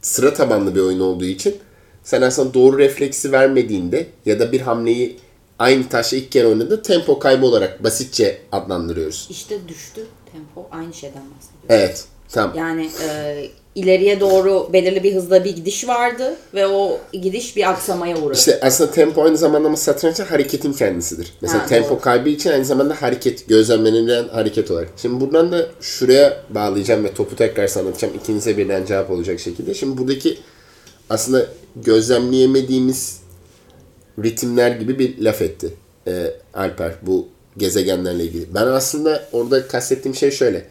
sıra tabanlı bir oyun olduğu için sen aslında doğru refleksi vermediğinde ya da bir hamleyi aynı taşla ilk kere oynadığında tempo kaybı olarak basitçe adlandırıyoruz. İşte düştü tempo aynı şeyden bahsediyor. Evet. Tamam. Yani e, ileriye doğru belirli bir hızda bir gidiş vardı ve o gidiş bir aksamaya uğradı. İşte aslında tempo aynı zamanda ama satrançta hareketin kendisidir. Mesela Ha, tempo doğru. kaybı için aynı zamanda hareket, gözlemlenilen hareket olarak. Şimdi buradan da şuraya bağlayacağım ve topu tekrar sana atacağım. İkinize birden cevap olacak şekilde. Şimdi buradaki aslında gözlemleyemediğimiz ritimler gibi bir laf etti e, Alper bu gezegenlerle ilgili. Ben aslında orada kastettiğim şey şöyle.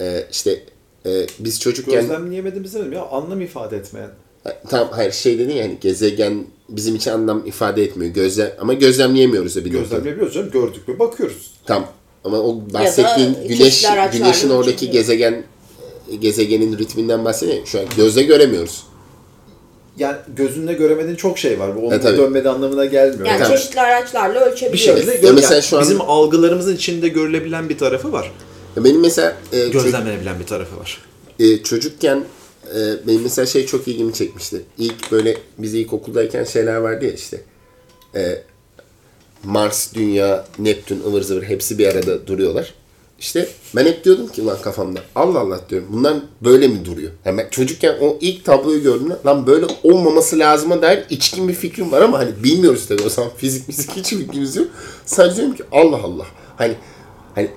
E, işte e, biz çocukken... Gözlemleyemediğimiz demedim ya anlam ifade etmeyen. Ha, Tamam hayır şey dedin ya hani gezegen bizim için anlam ifade etmiyor. Gözlem ama gözlemleyemiyoruz da bir. Gözlemleyebiliyoruz canım gördük mü bakıyoruz. Tamam. Ama o bahsettiğin güneş güneşin oradaki ölçebiliyor. gezegen gezegenin ritminden bahsediyor. Şu an gözle göremiyoruz. Yani gözünle göremediğin çok şey var. Bu onun E, tabii. dönmediği anlamına gelmiyor. yani Tamam. çeşitli araçlarla bir ölçebiliyoruz. şekilde Ya gör, mesela yani şu an- bizim algılarımızın içinde görülebilen bir tarafı var. Benim mesela e, Gözlemlenebilen bir tarafı var. e, çocukken e, benim mesela şey çok ilgimi çekmişti. İlk böyle biz ilkokuldayken şeyler vardı ya işte. E, Mars, Dünya, Neptün, ıvır zıvır hepsi bir arada duruyorlar. İşte ben hep diyordum ki lan kafamda Allah Allah diyorum bunlar böyle mi duruyor? Yani ben çocukken o ilk tabloyu gördüğümde lan böyle olmaması lazıma dair içkin bir fikrim var ama hani bilmiyoruz tabii o zaman fizik müzik hiç bilgimiz yok. Sadece diyorum ki Allah Allah. Hani hani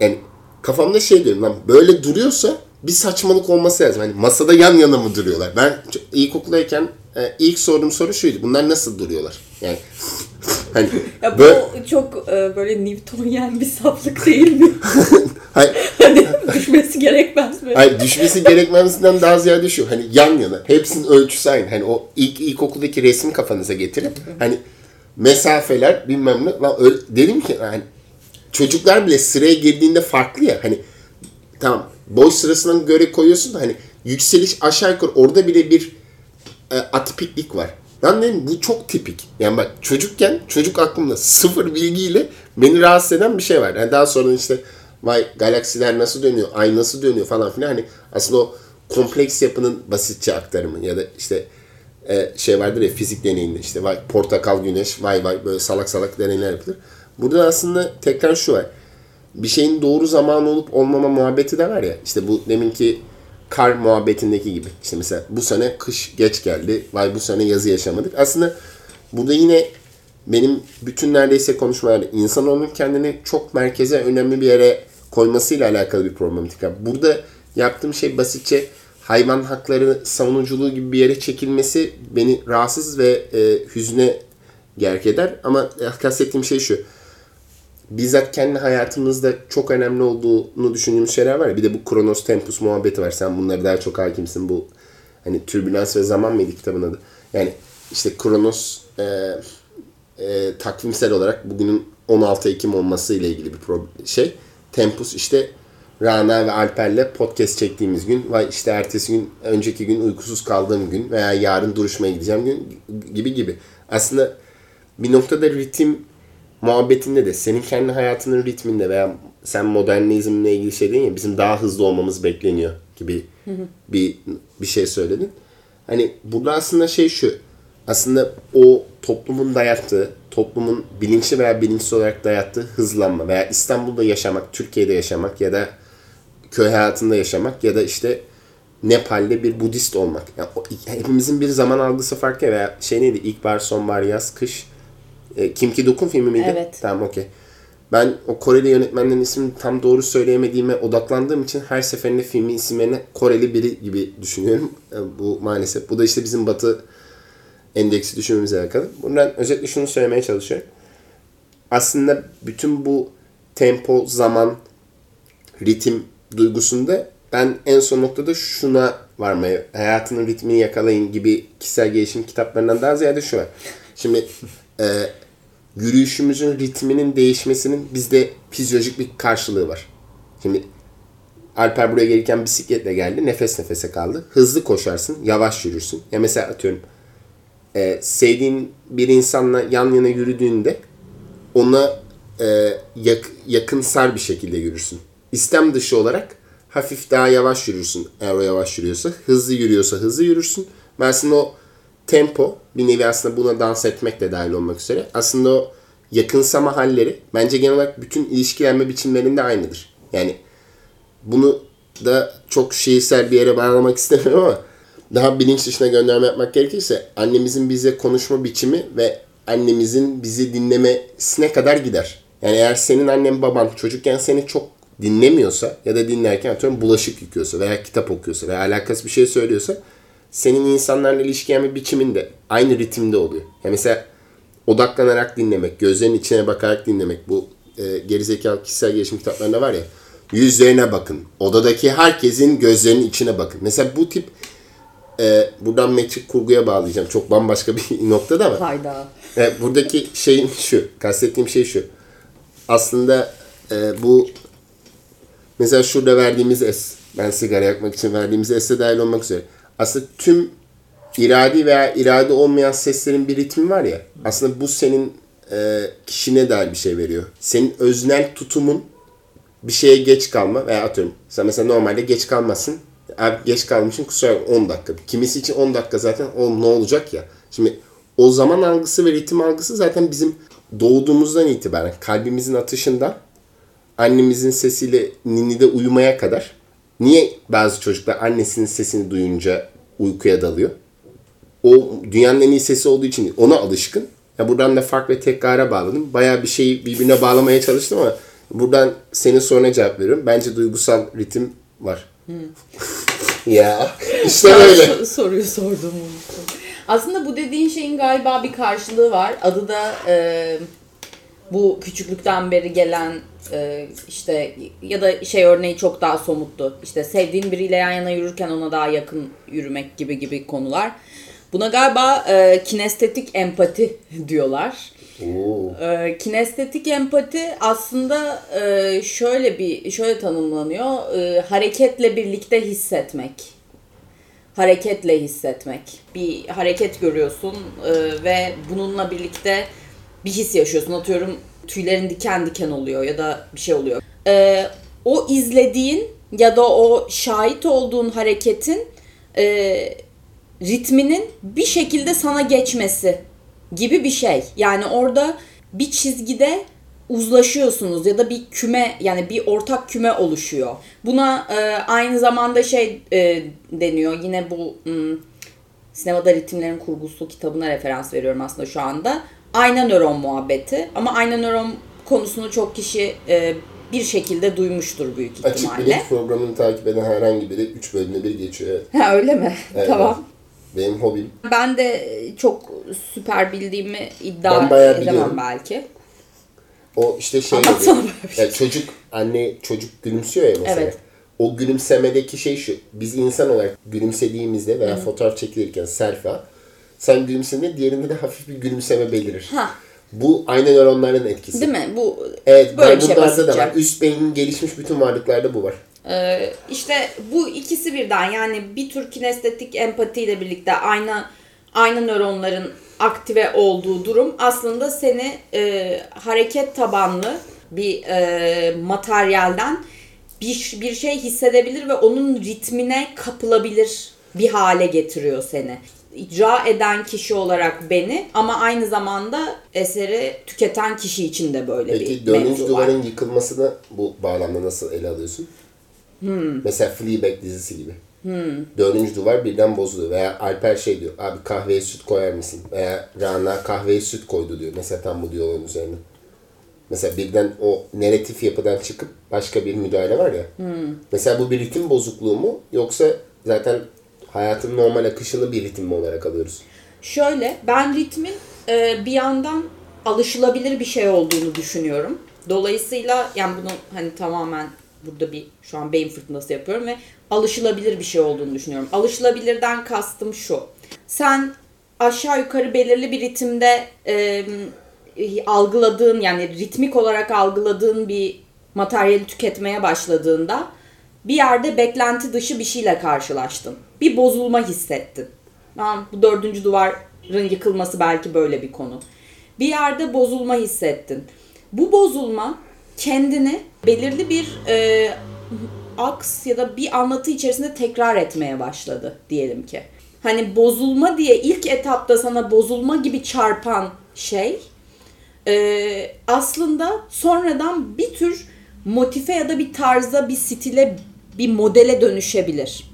yani kafamda şey diyorum lan böyle duruyorsa bir saçmalık olması lazım. Hani masada yan yana mı duruyorlar? Ben ilkokuldayken e, ilk sorduğum soru şuydu. Bunlar nasıl duruyorlar? Yani hani Ya bu böyle çok e, böyle Newtonyen bir saflık değil mi? hayır, hani düşmesi gerekmez mi? hayır düşmesi gerekmemesinden daha ziyade şu. Hani yan yana. Hepsinin ölçüsü aynı. Hani o ilk ilkokuldaki resmi kafanıza getirin. Hani mesafeler bilmem ne. Lan öyle, dedim ki hani çocuklar bile sıraya girdiğinde farklı ya. Hani tamam boy sırasına göre koyuyorsun da hani yükseliş aşağı yukarı orada bile bir e, atipiklik var. Lan dedim bu çok tipik. Yani bak çocukken çocuk aklımda sıfır bilgiyle beni rahatsız eden bir şey var. Yani daha sonra işte vay galaksiler nasıl dönüyor, ay nasıl dönüyor falan filan. Hani aslında o kompleks yapının basitçe aktarımı ya da işte e, şey vardır ya fizik deneyinde işte vay portakal güneş vay vay böyle salak salak deneyler yapılır. Burada aslında tekrar şu var. Bir şeyin doğru zaman olup olmama muhabbeti de var ya. İşte bu deminki kar muhabbetindeki gibi. İşte mesela bu sene kış geç geldi. Vay bu sene yazı yaşamadık. Aslında burada yine benim bütün neredeyse konuşmalarda insanoğlunun kendini çok merkeze önemli bir yere koymasıyla alakalı bir problematik var. Burada yaptığım şey basitçe hayvan hakları savunuculuğu gibi bir yere çekilmesi beni rahatsız ve e, hüzne gerk eder. Ama kastettiğim şey şu bizzat kendi hayatımızda çok önemli olduğunu düşündüğümüz şeyler var ya. Bir de bu Kronos Tempus muhabbeti var. Sen bunları daha çok hakimsin. Bu hani Türbülans ve Zaman mıydı kitabın adı? Yani işte Kronos e, e, takvimsel olarak bugünün 16 Ekim olması ile ilgili bir problem, şey. Tempus işte Rana ve Alper'le podcast çektiğimiz gün vay işte ertesi gün önceki gün uykusuz kaldığım gün veya yarın duruşmaya gideceğim gün gibi gibi. Aslında bir noktada ritim muhabbetinde de senin kendi hayatının ritminde veya sen modernizmle ilgili şey dedin ya bizim daha hızlı olmamız bekleniyor gibi bir bir şey söyledin. Hani burada aslında şey şu. Aslında o toplumun dayattığı, toplumun bilinçli veya bilinçsiz olarak dayattığı hızlanma veya İstanbul'da yaşamak, Türkiye'de yaşamak ya da köy hayatında yaşamak ya da işte Nepal'de bir Budist olmak. Yani o- hepimizin bir zaman algısı farklı veya şey neydi? İlkbahar, sonbahar, yaz, kış. E, Kim Ki Dokun filmi miydi? Evet. Tamam okey. Ben o Koreli yönetmenlerin ismini tam doğru söyleyemediğime odaklandığım için her seferinde filmin isimlerini Koreli biri gibi düşünüyorum. E, Bu maalesef. Bu da işte bizim batı endeksi düşünmemize alakalı. Buradan özetle şunu söylemeye çalışıyorum. Aslında bütün bu tempo, zaman, ritim duygusunda ben en son noktada şuna varmaya, hayatının ritmini yakalayın gibi kişisel gelişim kitaplarından daha ziyade şu var. Şimdi e, yürüyüşümüzün ritminin değişmesinin bizde fizyolojik bir karşılığı var. Şimdi Alper buraya gelirken bisikletle geldi. Nefes nefese kaldı. Hızlı koşarsın. Yavaş yürürsün. Ya mesela atıyorum e, sevdiğin bir insanla yan yana yürüdüğünde ona e, yak, yakınsar bir şekilde yürürsün. İstem dışı olarak hafif daha yavaş yürürsün eğer o yavaş yürüyorsa. Hızlı yürüyorsa hızlı yürürsün. Aslında o tempo bir nevi aslında buna dans etmek de dahil olmak üzere. Aslında o yakınsama halleri bence genel olarak bütün ilişkilenme biçimlerinde aynıdır. Yani bunu da çok şiirsel bir yere bağlamak istemiyorum ama daha bilinç dışına gönderme yapmak gerekirse annemizin bize konuşma biçimi ve annemizin bizi dinlemesine kadar gider. Yani eğer senin annen baban çocukken seni çok dinlemiyorsa ya da dinlerken atıyorum bulaşık yıkıyorsa veya kitap okuyorsa veya alakası bir şey söylüyorsa senin insanlarla ilişkilenme biçimin de aynı ritimde oluyor. Yani mesela odaklanarak dinlemek, gözlerin içine bakarak dinlemek bu e, gerizekalı kişisel gelişim kitaplarında var ya yüzlerine bakın. Odadaki herkesin gözlerinin içine bakın. Mesela bu tip e, buradan metrik kurguya bağlayacağım. Çok bambaşka bir noktada ama Hayda. e, buradaki şeyin şu, kastettiğim şey şu. Aslında e, bu mesela şurada verdiğimiz es, ben sigara yakmak için verdiğimiz es'e dahil olmak üzere. Aslında tüm iradi veya irade olmayan seslerin bir ritmi var ya. Aslında bu senin e, kişine dair bir şey veriyor. Senin öznel tutumun bir şeye geç kalma veya atıyorum sen mesela normalde geç kalmasın. Abi geç kalmışsın kusura bakma 10 dakika. Kimisi için 10 dakika zaten o ne olacak ya. Şimdi o zaman algısı ve ritim algısı zaten bizim doğduğumuzdan itibaren kalbimizin atışından annemizin sesiyle ninide uyumaya kadar. Niye bazı çocuklar annesinin sesini duyunca uykuya dalıyor? O dünyanın en iyi sesi olduğu için ona alışkın. Ya buradan da fark ve tekrara bağladım. Bayağı bir şeyi birbirine bağlamaya çalıştım ama buradan senin soruna cevap veriyorum. Bence duygusal ritim var. ya işte böyle. Soruyu sordum. Aslında bu dediğin şeyin galiba bir karşılığı var. Adı da e, bu küçüklükten beri gelen e, işte ya da şey örneği çok daha somuttu. İşte sevdiğin biriyle yan yana yürürken ona daha yakın yürümek gibi gibi konular. Buna galiba e, kinestetik empati diyorlar. E, kinestetik empati aslında e, şöyle bir şöyle tanımlanıyor. E, hareketle birlikte hissetmek. Hareketle hissetmek. Bir hareket görüyorsun e, ve bununla birlikte bir his yaşıyorsun. Atıyorum tüylerin diken diken oluyor ya da bir şey oluyor. E, o izlediğin ya da o şahit olduğun hareketin e, ritminin bir şekilde sana geçmesi gibi bir şey. Yani orada bir çizgide uzlaşıyorsunuz ya da bir küme yani bir ortak küme oluşuyor. Buna e, aynı zamanda şey e, deniyor. Yine bu hmm, sinemada ritimlerin kurgusu kitabına referans veriyorum aslında şu anda. Ayna nöron muhabbeti. Ama ayna nöron konusunu çok kişi e, bir şekilde duymuştur büyük Açık ihtimalle. bilinç programını takip eden herhangi biri 3 bölümde bir geçiyor. Evet. Ha öyle mi? Evet. tamam. Benim hobim. Ben de çok süper bildiğimi iddia Ben bayağı edemem biliyorum. belki. O işte şey Anlatsana oluyor. böyle bir şey. Ya çocuk anne çocuk gülümsüyor ya mesela. Evet. O gülümsemedeki şey şu. Biz insan olarak gülümsediğimizde veya fotoğraf çekilirken selfie sen gülümsediğinde diğerinde de hafif bir gülümseme belirir. Ha. Bu aynı nöronların etkisi. Değil mi? Bu Evet, böyle bir şey bunlarda da basitçe. var. Üst beynin gelişmiş bütün varlıklarda bu var. Ee, işte bu ikisi birden yani bir tür kinestetik empatiyle birlikte aynı aynı nöronların aktive olduğu durum aslında seni e, hareket tabanlı bir e, materyalden bir, bir şey hissedebilir ve onun ritmine kapılabilir bir hale getiriyor seni. İcra eden kişi olarak beni ama aynı zamanda eseri tüketen kişi için de böyle Peki bir mevzu var. duvarın yıkılmasını bu bağlamda nasıl ele alıyorsun? Hmm. Mesela Fleabag dizisi gibi. Dördüncü duvar birden bozuluyor. Veya Alper şey diyor. Abi kahveye süt koyar mısın? Veya Rana kahveye süt koydu diyor. Mesela tam bu diyaloğun üzerine. Mesela birden o negatif yapıdan çıkıp başka bir müdahale var ya. Hmm. Mesela bu bir ritim bozukluğu mu? Yoksa zaten hayatın normal akışını bir ritim olarak alıyoruz? Şöyle ben ritmin e, bir yandan alışılabilir bir şey olduğunu düşünüyorum. Dolayısıyla yani bunu hani tamamen burada bir şu an beyin fırtınası yapıyorum ve alışılabilir bir şey olduğunu düşünüyorum. Alışılabilirden kastım şu. Sen aşağı yukarı belirli bir ritimde e, algıladığın yani ritmik olarak algıladığın bir materyali tüketmeye başladığında bir yerde beklenti dışı bir şeyle karşılaştın. Bir bozulma hissettin. Tamam, bu dördüncü duvarın yıkılması belki böyle bir konu. Bir yerde bozulma hissettin. Bu bozulma kendini belirli bir e, aks ya da bir anlatı içerisinde tekrar etmeye başladı diyelim ki. Hani bozulma diye ilk etapta sana bozulma gibi çarpan şey e, aslında sonradan bir tür motife ya da bir tarza, bir stile, bir modele dönüşebilir.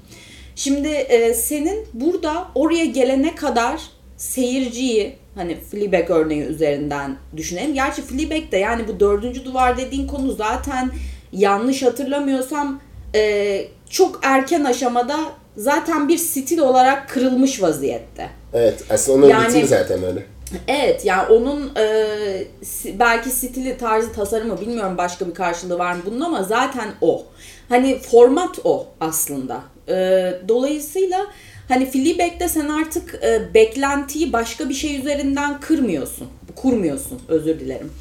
Şimdi e, senin burada oraya gelene kadar seyirciyi hani Fleabag örneği üzerinden düşünelim. Gerçi Fleabag de yani bu dördüncü duvar dediğin konu zaten yanlış hatırlamıyorsam e, çok erken aşamada zaten bir stil olarak kırılmış vaziyette. Evet aslında onun Yani- ritmi zaten öyle. Evet yani onun e, belki stili, tarzı, tasarımı bilmiyorum başka bir karşılığı var mı bunun ama zaten o. Hani format o aslında. E, dolayısıyla hani Fleabag'de sen artık e, beklentiyi başka bir şey üzerinden kırmıyorsun. Kurmuyorsun özür dilerim.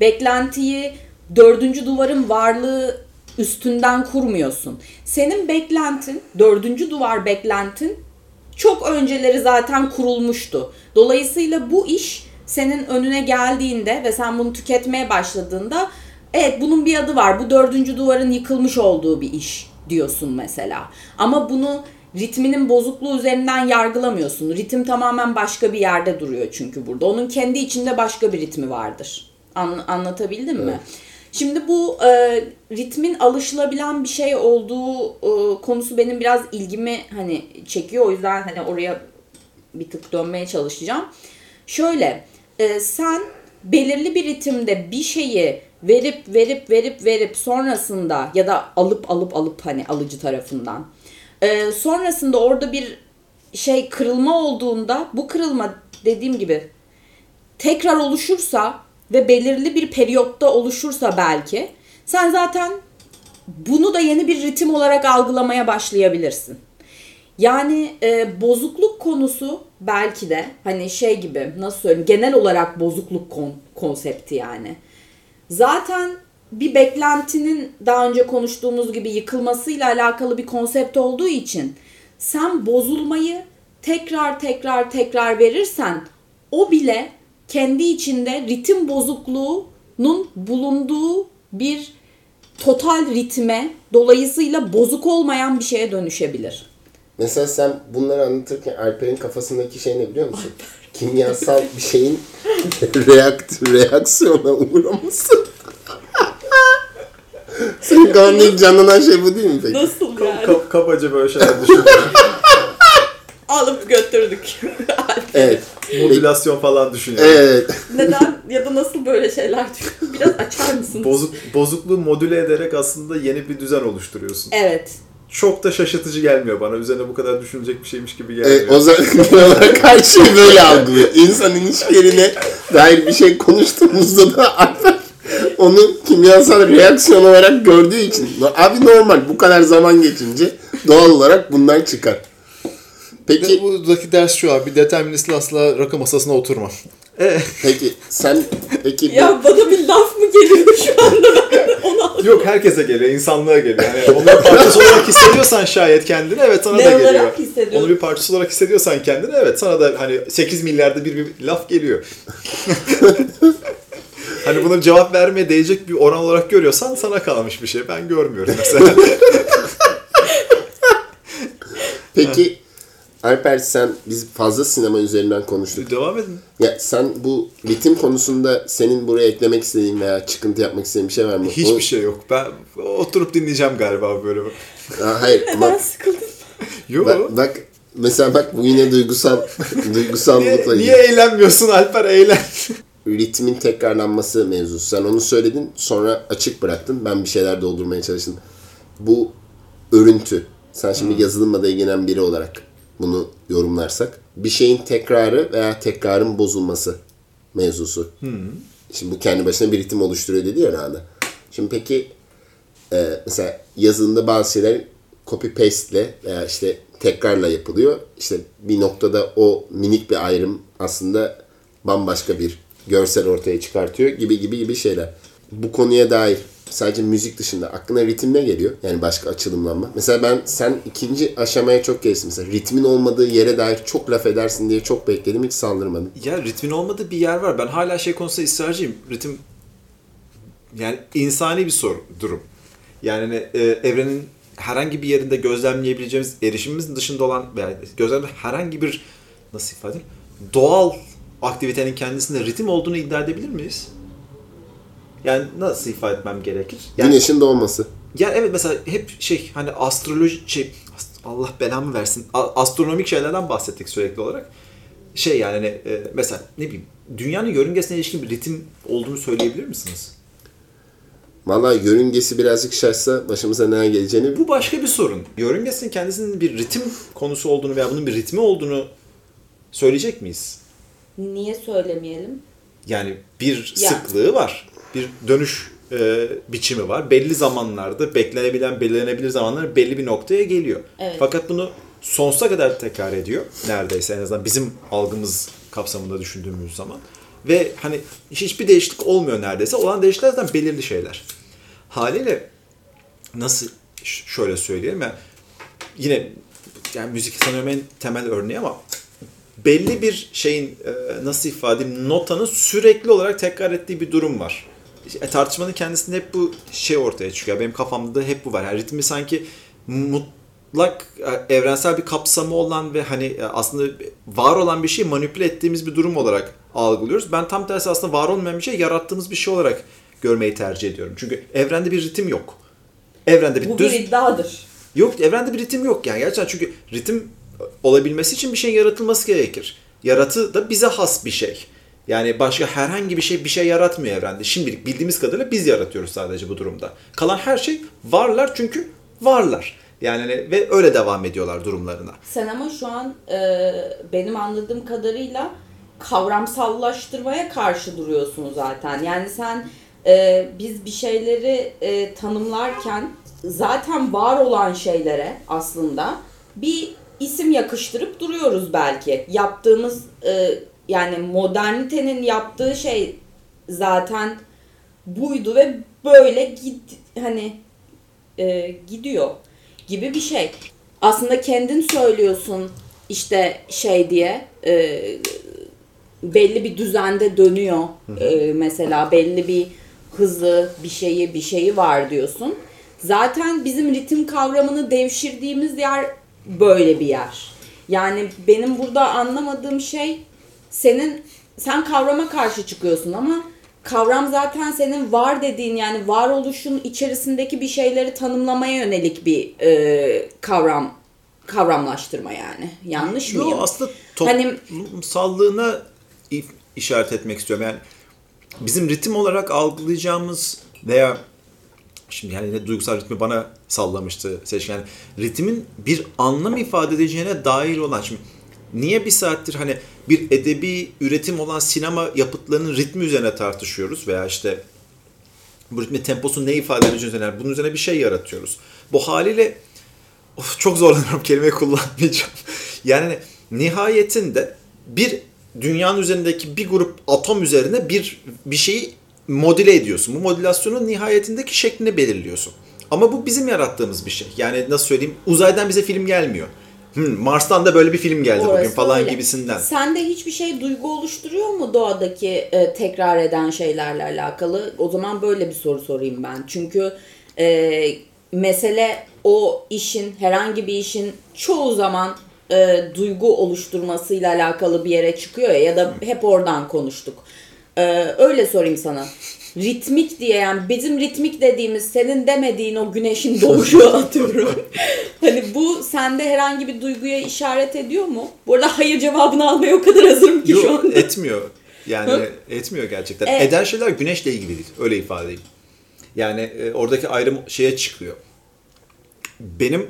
Beklentiyi dördüncü duvarın varlığı üstünden kurmuyorsun. Senin beklentin, dördüncü duvar beklentin çok önceleri zaten kurulmuştu. Dolayısıyla bu iş senin önüne geldiğinde ve sen bunu tüketmeye başladığında evet bunun bir adı var. Bu dördüncü duvarın yıkılmış olduğu bir iş diyorsun mesela. Ama bunu ritminin bozukluğu üzerinden yargılamıyorsun. Ritim tamamen başka bir yerde duruyor çünkü burada. Onun kendi içinde başka bir ritmi vardır. An- anlatabildim mi? Şimdi bu e, ritmin alışılabilen bir şey olduğu e, konusu benim biraz ilgimi hani çekiyor. O yüzden hani oraya bir tık dönmeye çalışacağım. Şöyle e, sen belirli bir ritimde bir şeyi verip verip verip verip sonrasında ya da alıp alıp alıp hani alıcı tarafından e, sonrasında orada bir şey kırılma olduğunda bu kırılma dediğim gibi tekrar oluşursa ve belirli bir periyotta oluşursa belki sen zaten bunu da yeni bir ritim olarak algılamaya başlayabilirsin. Yani e, bozukluk konusu belki de hani şey gibi nasıl söyleyeyim genel olarak bozukluk kon- konsepti yani. Zaten bir beklentinin daha önce konuştuğumuz gibi yıkılmasıyla alakalı bir konsept olduğu için sen bozulmayı tekrar tekrar tekrar verirsen o bile kendi içinde ritim bozukluğunun bulunduğu bir total ritme dolayısıyla bozuk olmayan bir şeye dönüşebilir. Mesela sen bunları anlatırken Alper'in kafasındaki şey ne biliyor musun? Kimyasal bir şeyin reakt reaksiyona uğraması. Senin kafanda ilk canlanan şey bu değil mi peki? Nasıl Ka- kabaca böyle şeyler düşünüyorum. Alıp götürdük. Evet. Modülasyon falan düşünüyorum. Evet. Neden ya da nasıl böyle şeyler düşünüyorsun? Biraz açar mısın? Bozuk, bozukluğu modüle ederek aslında yeni bir düzen oluşturuyorsun. Evet. Çok da şaşırtıcı gelmiyor bana. Üzerine bu kadar düşünecek bir şeymiş gibi gelmiyor. Evet, o zaman her şeyi böyle algılıyor. İnsan ilişkilerine dair bir şey konuştuğumuzda da Alper onu kimyasal reaksiyon olarak gördüğü için. Abi normal bu kadar zaman geçince doğal olarak bunlar çıkar. Peki Peki, buradaki ders şu abi. Deterministle asla rakı masasına oturma. peki sen peki bu, Ya bana bir laf mı geliyor şu anda? Onu al- Yok herkese geliyor, insanlığa geliyor. Yani onun bir parçası olarak hissediyorsan şayet kendini evet sana Ne da geliyor. Onu bir parçası olarak hissediyorsan kendini evet sana da hani 8 milyarda bir, bir laf geliyor. hani buna cevap vermeye değecek bir oran olarak görüyorsan sana kalmış bir şey. Ben görmüyorum mesela. peki Alper sen biz fazla sinema üzerinden konuştuk. Devam edin. Ya sen bu ritim konusunda senin buraya eklemek istediğin veya çıkıntı yapmak istediğin bir şey var mı? Hiçbir O- şey yok. Ben oturup dinleyeceğim galiba böyle. Aa, hayır Ben sıkıldım. Yok. bak, bak mesela bak bu yine duygusal Niye, duygusallıkla niye ilgili. eğlenmiyorsun Alper eğlen. Ritmin tekrarlanması mevzusu. Sen onu söyledin sonra açık bıraktın. Ben bir şeyler doldurmaya çalıştım. Bu örüntü. Sen şimdi yazılımla da ilgilenen biri olarak bunu yorumlarsak. Bir şeyin tekrarı veya tekrarın bozulması mevzusu. Şimdi bu kendi başına bir ritim oluşturuyor dedi ya Rana. Şimdi peki e, mesela yazılımda bazı şeyler copy paste ile veya işte tekrarla yapılıyor. İşte bir noktada o minik bir ayrım aslında bambaşka bir görsel ortaya çıkartıyor gibi gibi gibi şeyler. Bu konuya dair sadece müzik dışında aklına ritim ne geliyor? Yani başka açılımlanma. Mesela ben sen ikinci aşamaya çok geçtin. Mesela ritmin olmadığı yere dair çok laf edersin diye çok bekledim. Hiç saldırmadım. Ya ritmin olmadığı bir yer var. Ben hala şey konusunda ısrarcıyım. Ritim yani insani bir soru, durum. Yani hani, e, evrenin herhangi bir yerinde gözlemleyebileceğimiz erişimimizin dışında olan veya gözlemde herhangi bir nasıl ifade? Doğal aktivitenin kendisinde ritim olduğunu iddia edebilir miyiz? Yani nasıl ifade etmem gerekir? Yani, Güneşin doğması. ya evet mesela hep şey hani astroloji şey Allah belamı versin. Astronomik şeylerden bahsettik sürekli olarak. Şey yani hani, e, mesela ne bileyim dünyanın yörüngesine ilişkin bir ritim olduğunu söyleyebilir misiniz? Vallahi yörüngesi birazcık şaşsa başımıza neler geleceğini Bu başka bir sorun. Yörüngesinin kendisinin bir ritim konusu olduğunu veya bunun bir ritmi olduğunu söyleyecek miyiz? Niye söylemeyelim? Yani bir Ya. sıklığı var. Bir dönüş e, biçimi var. Belli zamanlarda beklenebilen, belirlenebilir zamanlar belli bir noktaya geliyor. Evet. Fakat bunu sonsuza kadar tekrar ediyor. Neredeyse en azından bizim algımız kapsamında düşündüğümüz zaman. Ve hani hiçbir değişiklik olmuyor neredeyse. Olan değişiklikler zaten belirli şeyler. Haliyle nasıl şöyle söyleyelim ya yine yani müzik sanıyorum en temel örneği ama belli bir şeyin e, nasıl ifade edeyim notanın sürekli olarak tekrar ettiği bir durum var. E, tartışmanın kendisinde hep bu şey ortaya çıkıyor. Benim kafamda da hep bu var. Yani ritmi sanki mutlak e, evrensel bir kapsamı olan ve hani e, aslında var olan bir şeyi manipüle ettiğimiz bir durum olarak algılıyoruz. Ben tam tersi aslında var olmayan bir şey yarattığımız bir şey olarak görmeyi tercih ediyorum. Çünkü evrende bir ritim yok. Evrende bir Bu düz bir iddiadır. Yok evrende bir ritim yok yani gerçekten çünkü ritim olabilmesi için bir şeyin yaratılması gerekir. Yaratı da bize has bir şey. Yani başka herhangi bir şey bir şey yaratmıyor evrende. Şimdilik bildiğimiz kadarıyla biz yaratıyoruz sadece bu durumda. Kalan her şey varlar çünkü varlar. Yani hani- ve öyle devam ediyorlar durumlarına. Sen ama şu an e, benim anladığım kadarıyla kavramsallaştırmaya karşı duruyorsun zaten. Yani sen e, biz bir şeyleri e, tanımlarken zaten var olan şeylere aslında bir isim yakıştırıp duruyoruz belki. Yaptığımız e, yani modernitenin yaptığı şey zaten buydu ve böyle git hani e, gidiyor gibi bir şey. Aslında kendin söylüyorsun işte şey diye e, belli bir düzende dönüyor E, mesela belli bir hızı bir şeyi bir şeyi var diyorsun. Zaten bizim ritim kavramını devşirdiğimiz yer böyle bir yer. Yani benim burada anlamadığım şey senin sen kavrama karşı çıkıyorsun ama kavram zaten senin var dediğin yani varoluşun içerisindeki bir şeyleri tanımlamaya yönelik bir e, kavram kavramlaştırma yani. Yanlış mıyım? Yo aslında Hani- toplumsallığına if- işaret etmek istiyorum. Yani bizim ritim olarak algılayacağımız veya şimdi yani ne duygusal ritmi bana sallamıştı Seçkin. Yani ritmin bir anlam ifade edeceğine dair olan şimdi niye bir saattir hani bir edebi üretim olan sinema yapıtlarının ritmi üzerine tartışıyoruz veya işte bu ritmin temposu ne ifade edeceği üzerine bunun üzerine bir şey yaratıyoruz. Bu haliyle of, çok zorlanıyorum kelimeyi kullanmayacağım. Yani nihayetinde bir dünyanın üzerindeki bir grup atom üzerine bir bir şeyi modüle ediyorsun. Bu modülasyonun nihayetindeki şeklini belirliyorsun. Ama bu bizim yarattığımız bir şey. Yani nasıl söyleyeyim uzaydan bize film gelmiyor. Hmm, Mars'tan da böyle bir film geldi bugün Orası falan öyle. gibisinden. Sende hiçbir şey duygu oluşturuyor mu doğadaki e, tekrar eden şeylerle alakalı? O zaman böyle bir soru sorayım ben. Çünkü e, mesele o işin, herhangi bir işin çoğu zaman e, duygu oluşturmasıyla alakalı bir yere çıkıyor ya ya da hep oradan konuştuk. E, öyle sorayım sana. Ritmik diye yani bizim ritmik dediğimiz senin demediğin o güneşin doğuşu atıyorum. hani bu sende herhangi bir duyguya işaret ediyor mu? Bu arada hayır cevabını almaya o kadar hazırım ki şu Yok anda. etmiyor. Yani Hı? etmiyor gerçekten. Evet. Eden şeyler güneşle ilgili değil. Öyle ifade edeyim. Yani e, oradaki ayrım şeye çıkıyor. Benim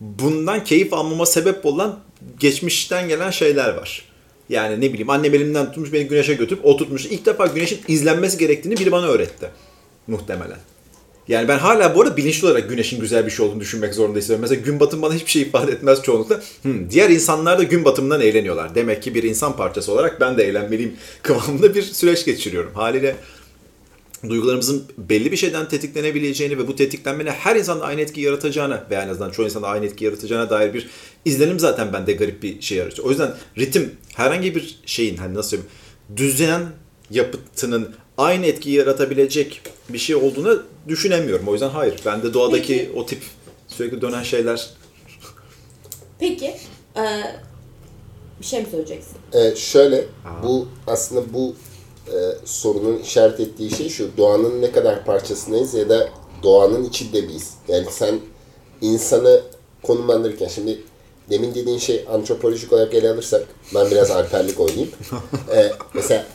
bundan keyif almama sebep olan geçmişten gelen şeyler var. Yani ne bileyim annem elimden tutmuş beni güneşe götürüp oturtmuş. İlk defa güneşin izlenmesi gerektiğini biri bana öğretti. Muhtemelen. Yani ben hala bu arada bilinçli olarak güneşin güzel bir şey olduğunu düşünmek zorunda hissediyorum. Mesela gün batımı bana hiçbir şey ifade etmez çoğunlukla. Hmm, diğer insanlar da gün batımından eğleniyorlar. Demek ki bir insan parçası olarak ben de eğlenmeliyim kıvamında bir süreç geçiriyorum. Haliyle duygularımızın belli bir şeyden tetiklenebileceğini ve bu tetiklenmenin her insanda aynı etki yaratacağına veya en azından çoğu insanda aynı etki yaratacağına dair bir izlenim zaten bende garip bir şey yaratıyor. O yüzden ritim herhangi bir şeyin hani nasıl söyleyeyim düzlenen yapıtının aynı etki yaratabilecek bir şey olduğunu düşünemiyorum. O yüzden hayır. Bende doğadaki Peki. o tip sürekli dönen şeyler Peki e, bir şey mi söyleyeceksin? Ee, şöyle, bu aslında bu e, sorunun işaret ettiği şey şu, doğanın ne kadar parçasındayız ya da doğanın içinde miyiz? Yani sen insanı konumlandırırken, şimdi demin dediğin şey antropolojik olarak ele alırsak, ben biraz alperlik oynayayım. Ee, mesela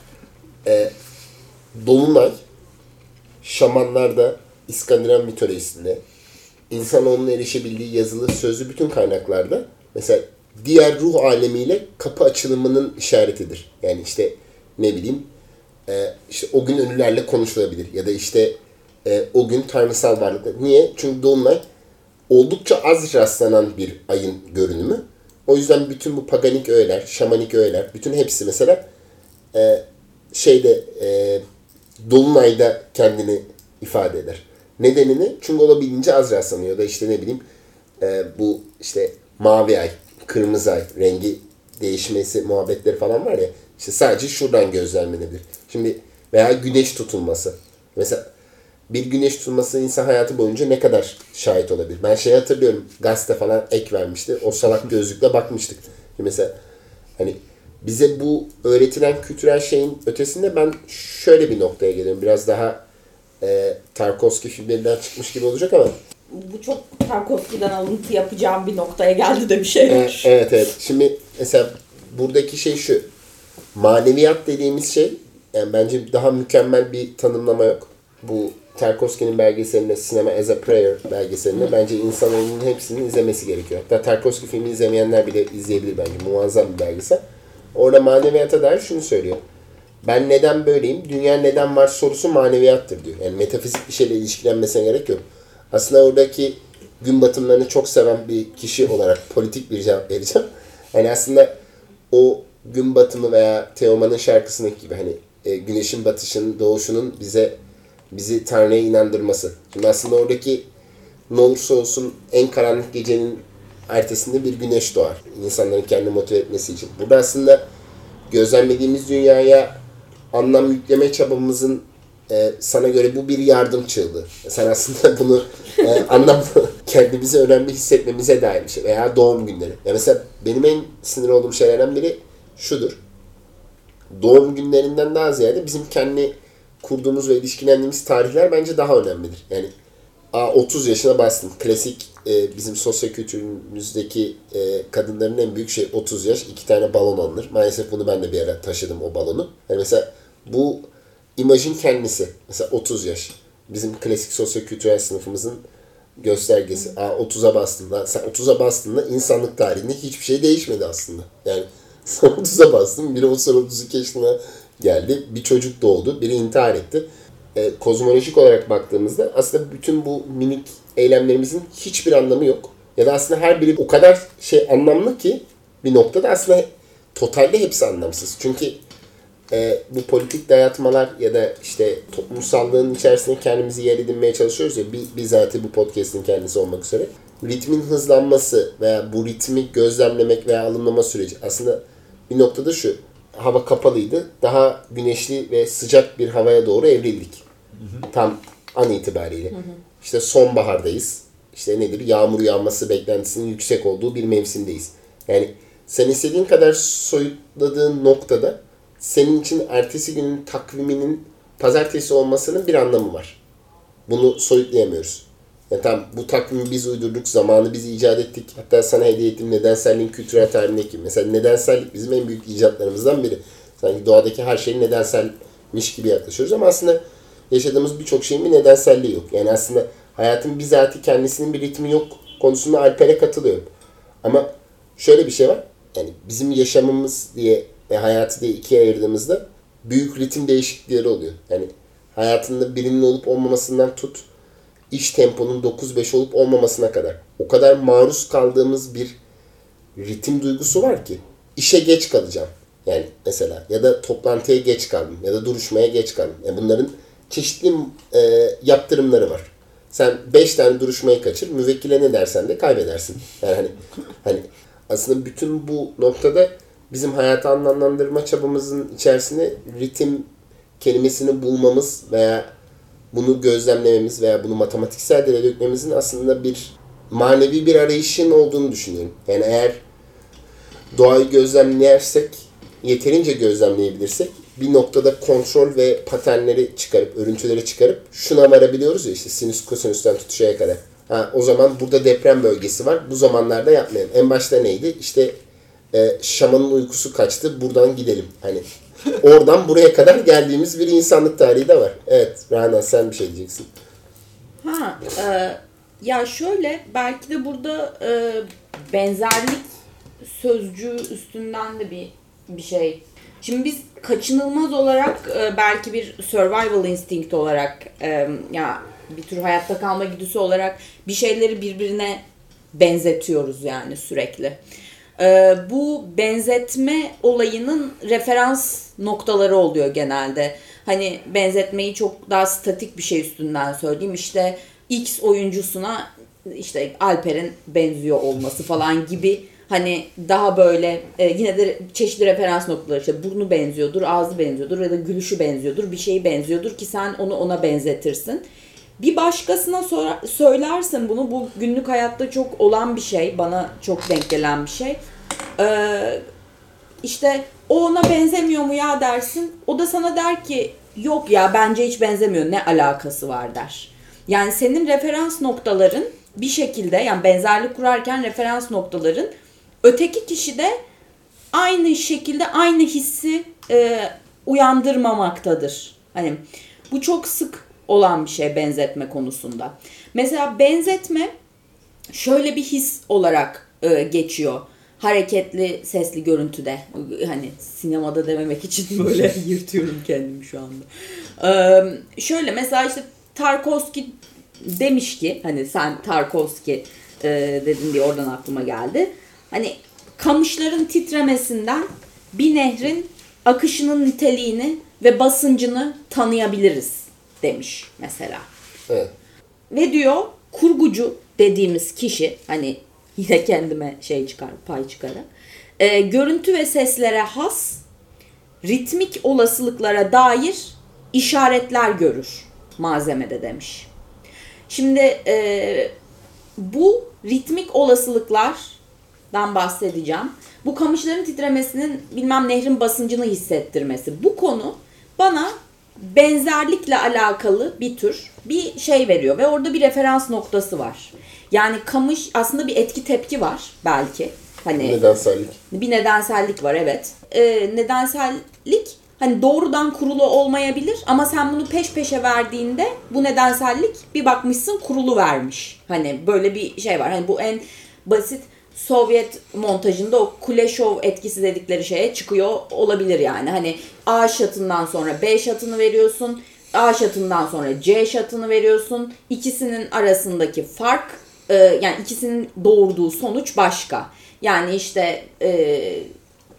e, Dolunay, şamanlarda, İskandinav mitolojisinde, insan onun erişebildiği yazılı, sözlü bütün kaynaklarda mesela diğer ruh alemiyle kapı açılımının işaretidir. Yani işte ne bileyim e, işte o gün ölülerle konuşulabilir ya da işte e, o gün tanrısal varlıklar. Niye? Çünkü Dolunay oldukça az rastlanan bir ayın görünümü. O yüzden bütün bu paganik öğeler, şamanik öğeler, bütün hepsi mesela e, şeyde e, Dolunay'da kendini ifade eder. Nedenini çünkü olabildiğince az rastlanıyor da işte ne bileyim e, bu işte mavi ay, kırmızı ay rengi değişmesi muhabbetleri falan var ya işte sadece şuradan gözlemlenebilir. Şimdi veya güneş tutulması. Mesela bir güneş tutulması insan hayatı boyunca ne kadar şahit olabilir? Ben şey hatırlıyorum gazete falan ek vermişti. O salak gözlükle bakmıştık. Mesela hani bize bu öğretilen kültürel şeyin ötesinde ben şöyle bir noktaya geliyorum. Biraz daha e, Tarkovski filmlerinden çıkmış gibi olacak ama Bu çok Tarkovski'den alıntı yapacağım bir noktaya geldi de bir şey e, var. evet evet. Şimdi mesela buradaki şey şu. Maneviyat dediğimiz şey yani bence daha mükemmel bir tanımlama yok. Bu Tarkovski'nin belgeselinde Cinema as a Prayer belgeselinde bence insanoğlunun hepsinin izlemesi gerekiyor. Hatta Tarkovski filmi izlemeyenler bile izleyebilir bence. Muazzam bir belgesel. Orada maneviyata dair şunu söylüyor. Ben neden böyleyim? Dünya neden var sorusu maneviyattır diyor. Yani metafizik bir şeyle ilişkilenmesine gerek yok. Aslında oradaki gün batımlarını çok seven bir kişi olarak politik bir cevap vereceğim. Yani aslında o gün batımı veya Teoman'ın şarkısındaki gibi hani e, güneşin batışının, doğuşunun bize bizi Tanrı'ya inandırması. Şimdi aslında oradaki ne olursa olsun en karanlık gecenin ertesinde bir güneş doğar. İnsanların kendini motive etmesi için. Burada aslında gözlemlediğimiz dünyaya anlam yükleme çabamızın e, sana göre bu bir yardım çığlığı. Sen aslında bunu e, anlam kendimizi önemli hissetmemize dair bir şey. Veya doğum günleri. Ya mesela benim en sinir olduğum şeylerden biri şudur. Doğum günlerinden daha ziyade bizim kendi kurduğumuz ve ilişkilendiğimiz tarihler bence daha önemlidir. Yani Aa, 30 yaşına bastın. Klasik e, bizim sosyokültürümüzdeki e, kadınların en büyük şey 30 yaş. iki tane balon alınır. Maalesef bunu ben de bir ara taşıdım o balonu. Yani mesela bu imajın kendisi. Mesela 30 yaş. Bizim klasik sosyokültürel sınıfımızın göstergesi. Aa 30'a bastın. Lan sen 30'a bastığında insanlık tarihinde hiçbir şey değişmedi aslında. Yani 30'a bastın. Biri o sırada 32 yaşına geldi. Bir çocuk doğdu. Biri intihar etti e, kozmolojik olarak baktığımızda aslında bütün bu minik eylemlerimizin hiçbir anlamı yok. Ya da aslında her biri o kadar şey anlamlı ki bir noktada aslında totalde hepsi anlamsız. Çünkü e, bu politik dayatmalar ya da işte toplumsallığın içerisinde kendimizi yer edinmeye çalışıyoruz ya bi- bizzat bu podcast'in kendisi olmak üzere. Ritmin hızlanması veya bu ritmi gözlemlemek veya alımlama süreci aslında bir noktada şu. Hava kapalıydı. Daha güneşli ve sıcak bir havaya doğru evrildik. Tam an itibariyle. İşte sonbahardayız. İşte nedir? Yağmur yağması beklentisinin yüksek olduğu bir mevsimdeyiz. Yani sen istediğin kadar soyutladığın noktada senin için ertesi günün takviminin pazartesi olmasının bir anlamı var. Bunu soyutlayamıyoruz. Ya tamam bu takvimi biz uydurduk, zamanı biz icat ettik. Hatta sana hediye ettiğim nedenselliğin kültürel tarihindeki. Mesela nedensellik bizim en büyük icatlarımızdan biri. Sanki doğadaki her şey nedenselmiş gibi yaklaşıyoruz ama aslında yaşadığımız birçok şeyin bir nedenselliği yok. Yani aslında hayatın bizatihi kendisinin bir ritmi yok konusunda Alper'e katılıyorum. Ama şöyle bir şey var. Yani bizim yaşamımız diye ve hayatı diye ikiye ayırdığımızda büyük ritim değişiklikleri oluyor. Yani hayatında birinin olup olmamasından tut iş temponun 9-5 olup olmamasına kadar. O kadar maruz kaldığımız bir ritim duygusu var ki işe geç kalacağım. Yani mesela ya da toplantıya geç kaldım ya da duruşmaya geç kaldım. Yani bunların çeşitli e, yaptırımları var. Sen 5 tane duruşmayı kaçır, müvekkile ne dersen de kaybedersin. Yani hani, hani aslında bütün bu noktada bizim hayatı anlamlandırma çabamızın içerisine ritim kelimesini bulmamız veya bunu gözlemlememiz veya bunu matematiksel dile dökmemizin aslında bir manevi bir arayışın olduğunu düşünüyorum. Yani eğer doğayı gözlemlersek, yeterince gözlemleyebilirsek bir noktada kontrol ve paternleri çıkarıp, örüntüleri çıkarıp şuna varabiliyoruz ya işte sinüs kosinüsten tutuşaya kadar. Ha, o zaman burada deprem bölgesi var. Bu zamanlarda yapmayalım. En başta neydi? İşte e, şamanın uykusu kaçtı. Buradan gidelim. Hani oradan buraya kadar geldiğimiz bir insanlık tarihi de var. Evet. Rana sen bir şey diyeceksin. Ha, e, ya şöyle belki de burada e, benzerlik sözcüğü üstünden de bir bir şey. Şimdi biz kaçınılmaz olarak e, belki bir survival instinct olarak e, ya bir tür hayatta kalma güdüsü olarak bir şeyleri birbirine benzetiyoruz yani sürekli. E, bu benzetme olayının referans noktaları oluyor genelde. Hani benzetmeyi çok daha statik bir şey üstünden söyleyeyim. İşte X oyuncusuna işte Alper'in benziyor olması falan gibi hani daha böyle e, yine de çeşitli referans noktaları işte burnu benziyordur, ağzı benziyordur ya da gülüşü benziyordur, bir şeyi benziyordur ki sen onu ona benzetirsin. Bir başkasına sor- söylersin bunu bu günlük hayatta çok olan bir şey, bana çok denk gelen bir şey. Ee, işte o ona benzemiyor mu ya dersin. O da sana der ki yok ya bence hiç benzemiyor ne alakası var der. Yani senin referans noktaların bir şekilde yani benzerlik kurarken referans noktaların öteki kişide aynı şekilde aynı hissi e, uyandırmamaktadır. Hani bu çok sık olan bir şey benzetme konusunda. Mesela benzetme şöyle bir his olarak e, geçiyor. Hareketli sesli görüntüde. Hani sinemada dememek için böyle yırtıyorum kendimi şu anda. Ee, şöyle mesela işte Tarkovski demiş ki hani sen Tarkovski e, dedin diye oradan aklıma geldi. Hani kamışların titremesinden bir nehrin akışının niteliğini ve basıncını tanıyabiliriz demiş mesela. Evet. Ve diyor kurgucu dediğimiz kişi hani yine kendime şey çıkar pay çıkarı. E, görüntü ve seslere has ritmik olasılıklara dair işaretler görür malzemede demiş. Şimdi e, bu ritmik olasılıklardan bahsedeceğim. Bu kamışların titremesinin bilmem nehrin basıncını hissettirmesi. Bu konu bana benzerlikle alakalı bir tür bir şey veriyor ve orada bir referans noktası var. Yani kamış aslında bir etki tepki var belki. Hani Nedensellik. bir nedensellik var evet. Ee, nedensellik hani doğrudan kurulu olmayabilir ama sen bunu peş peşe verdiğinde bu nedensellik bir bakmışsın kurulu vermiş. Hani böyle bir şey var. Hani bu en basit Sovyet montajında o Kuleshov etkisi dedikleri şeye çıkıyor olabilir yani. Hani A şatından sonra B şatını veriyorsun. A şatından sonra C şatını veriyorsun. İkisinin arasındaki fark e, yani ikisinin doğurduğu sonuç başka. Yani işte e,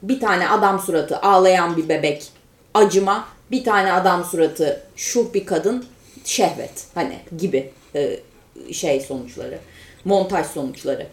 bir tane adam suratı ağlayan bir bebek acıma, bir tane adam suratı şuh bir kadın şehvet hani gibi e, şey sonuçları, montaj sonuçları.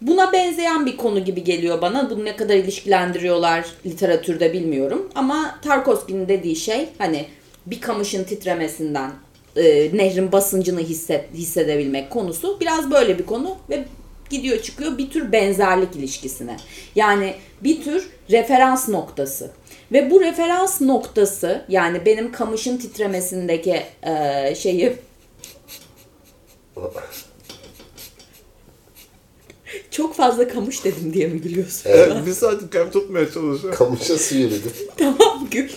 Buna benzeyen bir konu gibi geliyor bana. Bunu ne kadar ilişkilendiriyorlar literatürde bilmiyorum. Ama Tarkovski'nin dediği şey hani bir kamışın titremesinden e, nehrin basıncını hisset, hissedebilmek konusu biraz böyle bir konu ve gidiyor çıkıyor bir tür benzerlik ilişkisine. Yani bir tür referans noktası. Ve bu referans noktası yani benim kamışın titremesindeki e, şeyi çok fazla kamış dedim diye mi gülüyorsun? Evet, bir saattir kalp tutmaya çalışıyor. Kamışa su. Tamam gül.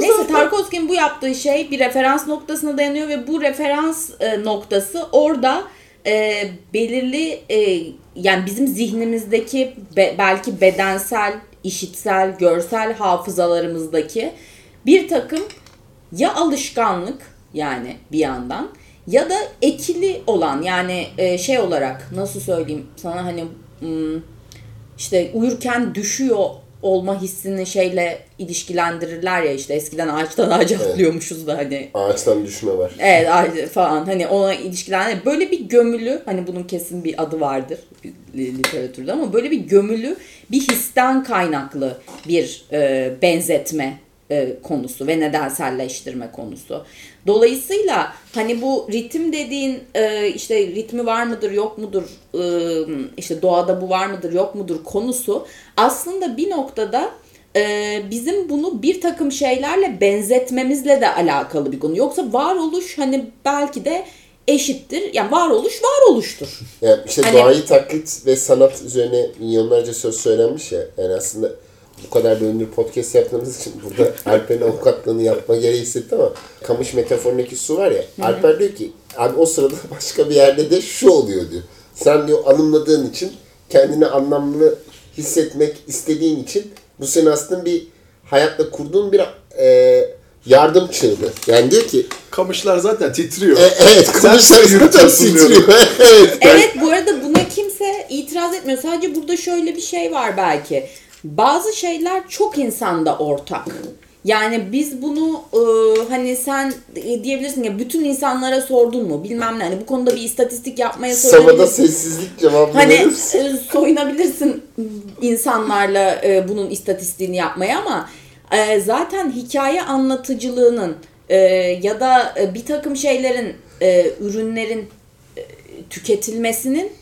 Neyse Tarkovski'nin bu yaptığı şey bir referans noktasına dayanıyor ve bu referans e, noktası orada e, belirli e, yani bizim zihnimizdeki be- belki bedensel, işitsel, görsel hafızalarımızdaki bir takım ya alışkanlık yani bir yandan ya da ekili olan yani e, şey olarak nasıl söyleyeyim sana hani işte uyurken düşüyor olma hissini şeyle ilişkilendirirler ya işte eskiden ağaçtan ağaca atlıyormuşuz da hani. Ağaçtan düşme var. evet falan hani ona ilişkilendir böyle bir gömülü hani bunun kesin bir adı vardır li- literatürde ama böyle bir gömülü bir histen kaynaklı bir e, benzetme e, konusu ve nedenselleştirme konusu. Dolayısıyla hani bu ritim dediğin e, işte ritmi var mıdır yok mudur e, işte doğada bu var mıdır yok mudur konusu aslında bir noktada e, bizim bunu bir takım şeylerle benzetmemizle de alakalı bir konu. Yoksa varoluş hani belki de eşittir. Yani varoluş varoluştur. Yani işte Hani- doğayı taklit ve sanat üzerine milyonlarca söz söylenmiş ya. Yani aslında bu kadar bölümdür podcast yaptığımız için burada Alper'in avukatlığını yapma gereği hissetti ama kamış metaforundaki su var ya. Alper diyor ki abi o sırada başka bir yerde de şu oluyor diyor. Sen diyor anımladığın için kendini anlamlı hissetmek istediğin için bu senin aslında bir hayatla kurduğun bir e, yardım çığlığı. Yani diyor ki Kamışlar zaten titriyor. e, evet kamışlar zaten titriyor. evet. Evet bu arada buna kimse itiraz etmiyor. Sadece burada şöyle bir şey var belki. Bazı şeyler çok insanda ortak. Yani biz bunu e, hani sen e, diyebilirsin ya bütün insanlara sordun mu bilmem ne. Hani bu konuda bir istatistik yapmaya soyunabilirsin. sessizlik cevabı Hani e, soyunabilirsin insanlarla e, bunun istatistiğini yapmaya ama e, zaten hikaye anlatıcılığının e, ya da e, bir takım şeylerin e, ürünlerin e, tüketilmesinin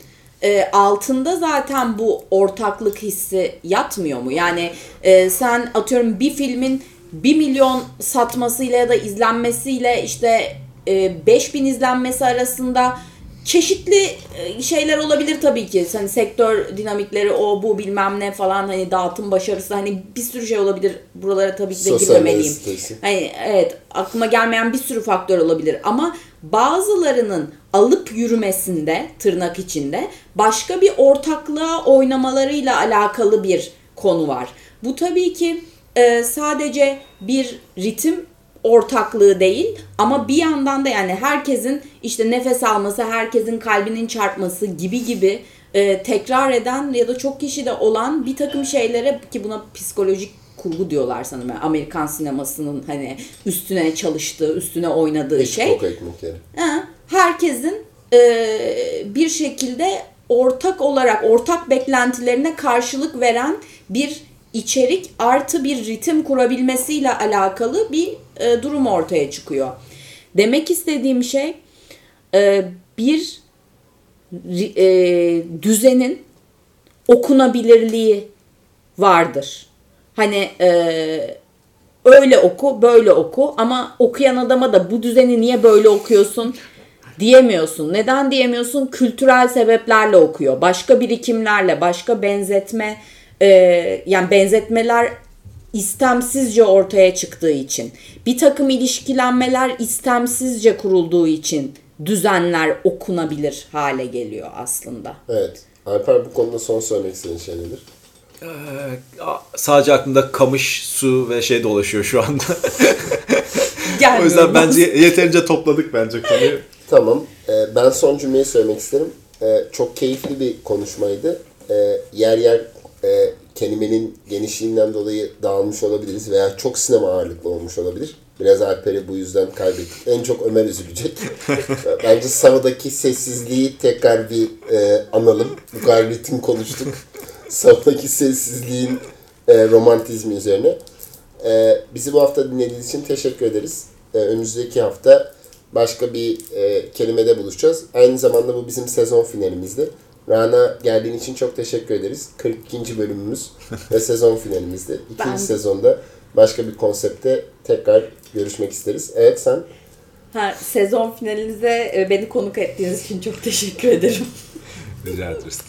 e, altında zaten bu ortaklık hissi yatmıyor mu? Yani e, sen atıyorum bir filmin 1 milyon satmasıyla ya da izlenmesiyle işte e, 5000 izlenmesi arasında çeşitli e, şeyler olabilir tabii ki. Hani sektör dinamikleri o bu bilmem ne falan hani dağıtım başarısı hani bir sürü şey olabilir. Buralara tabii ki de Sosyal girmemeliyim. Hani evet aklıma gelmeyen bir sürü faktör olabilir ama bazılarının alıp yürümesinde tırnak içinde başka bir ortaklığa oynamalarıyla alakalı bir konu var. Bu tabii ki e, sadece bir ritim ortaklığı değil ama bir yandan da yani herkesin işte nefes alması, herkesin kalbinin çarpması gibi gibi e, tekrar eden ya da çok kişide olan bir takım şeylere ki buna psikolojik kurgu diyorlar sanırım. Yani Amerikan sinemasının hani üstüne çalıştığı, üstüne oynadığı şey. Hitchcock ekmekleri. Ha, herkesin e, bir şekilde ortak olarak ortak beklentilerine karşılık veren bir içerik artı bir ritim kurabilmesiyle alakalı bir e, durum ortaya çıkıyor. Demek istediğim şey e, bir e, düzenin okunabilirliği vardır. Hani e, öyle oku, böyle oku ama okuyan adama da bu düzeni niye böyle okuyorsun diyemiyorsun. Neden diyemiyorsun? Kültürel sebeplerle okuyor. Başka birikimlerle, başka benzetme e, yani benzetmeler istemsizce ortaya çıktığı için, bir takım ilişkilenmeler istemsizce kurulduğu için düzenler okunabilir hale geliyor aslında. Evet. Alper bu konuda son söylemek istediğin şey nedir? Ee, sadece aklımda kamış, su ve şey dolaşıyor şu anda. o yüzden bence yeterince topladık bence konuyu. Tamam. Ee, ben son cümleyi söylemek isterim. Ee, çok keyifli bir konuşmaydı. Ee, yer yer e, kelimenin genişliğinden dolayı dağılmış olabiliriz veya çok sinema ağırlıklı olmuş olabilir. Biraz Alper'i bu yüzden kaybettik. En çok Ömer üzülecek. Bence Sava'daki sessizliği tekrar bir e, analım. Bu kadar ritim konuştuk. Sava'daki sessizliğin e, romantizmi üzerine. E, bizi bu hafta dinlediğiniz için teşekkür ederiz. E, önümüzdeki hafta başka bir e, kelimede buluşacağız. Aynı zamanda bu bizim sezon finalimizdi. Rana geldiğin için çok teşekkür ederiz. 42. bölümümüz ve sezon finalimizdi. İkinci Ben- sezonda başka bir konsepte tekrar görüşmek isteriz. Evet sen Ha, sezon finalinize e, beni konuk ettiğiniz için çok teşekkür ederim. Rica ederiz.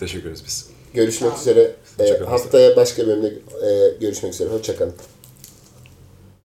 Teşekkür ederiz biz. görüşmek üzere. Hoşçakalın. haftaya başka bölümde e, görüşmek üzere. Hoşçakalın.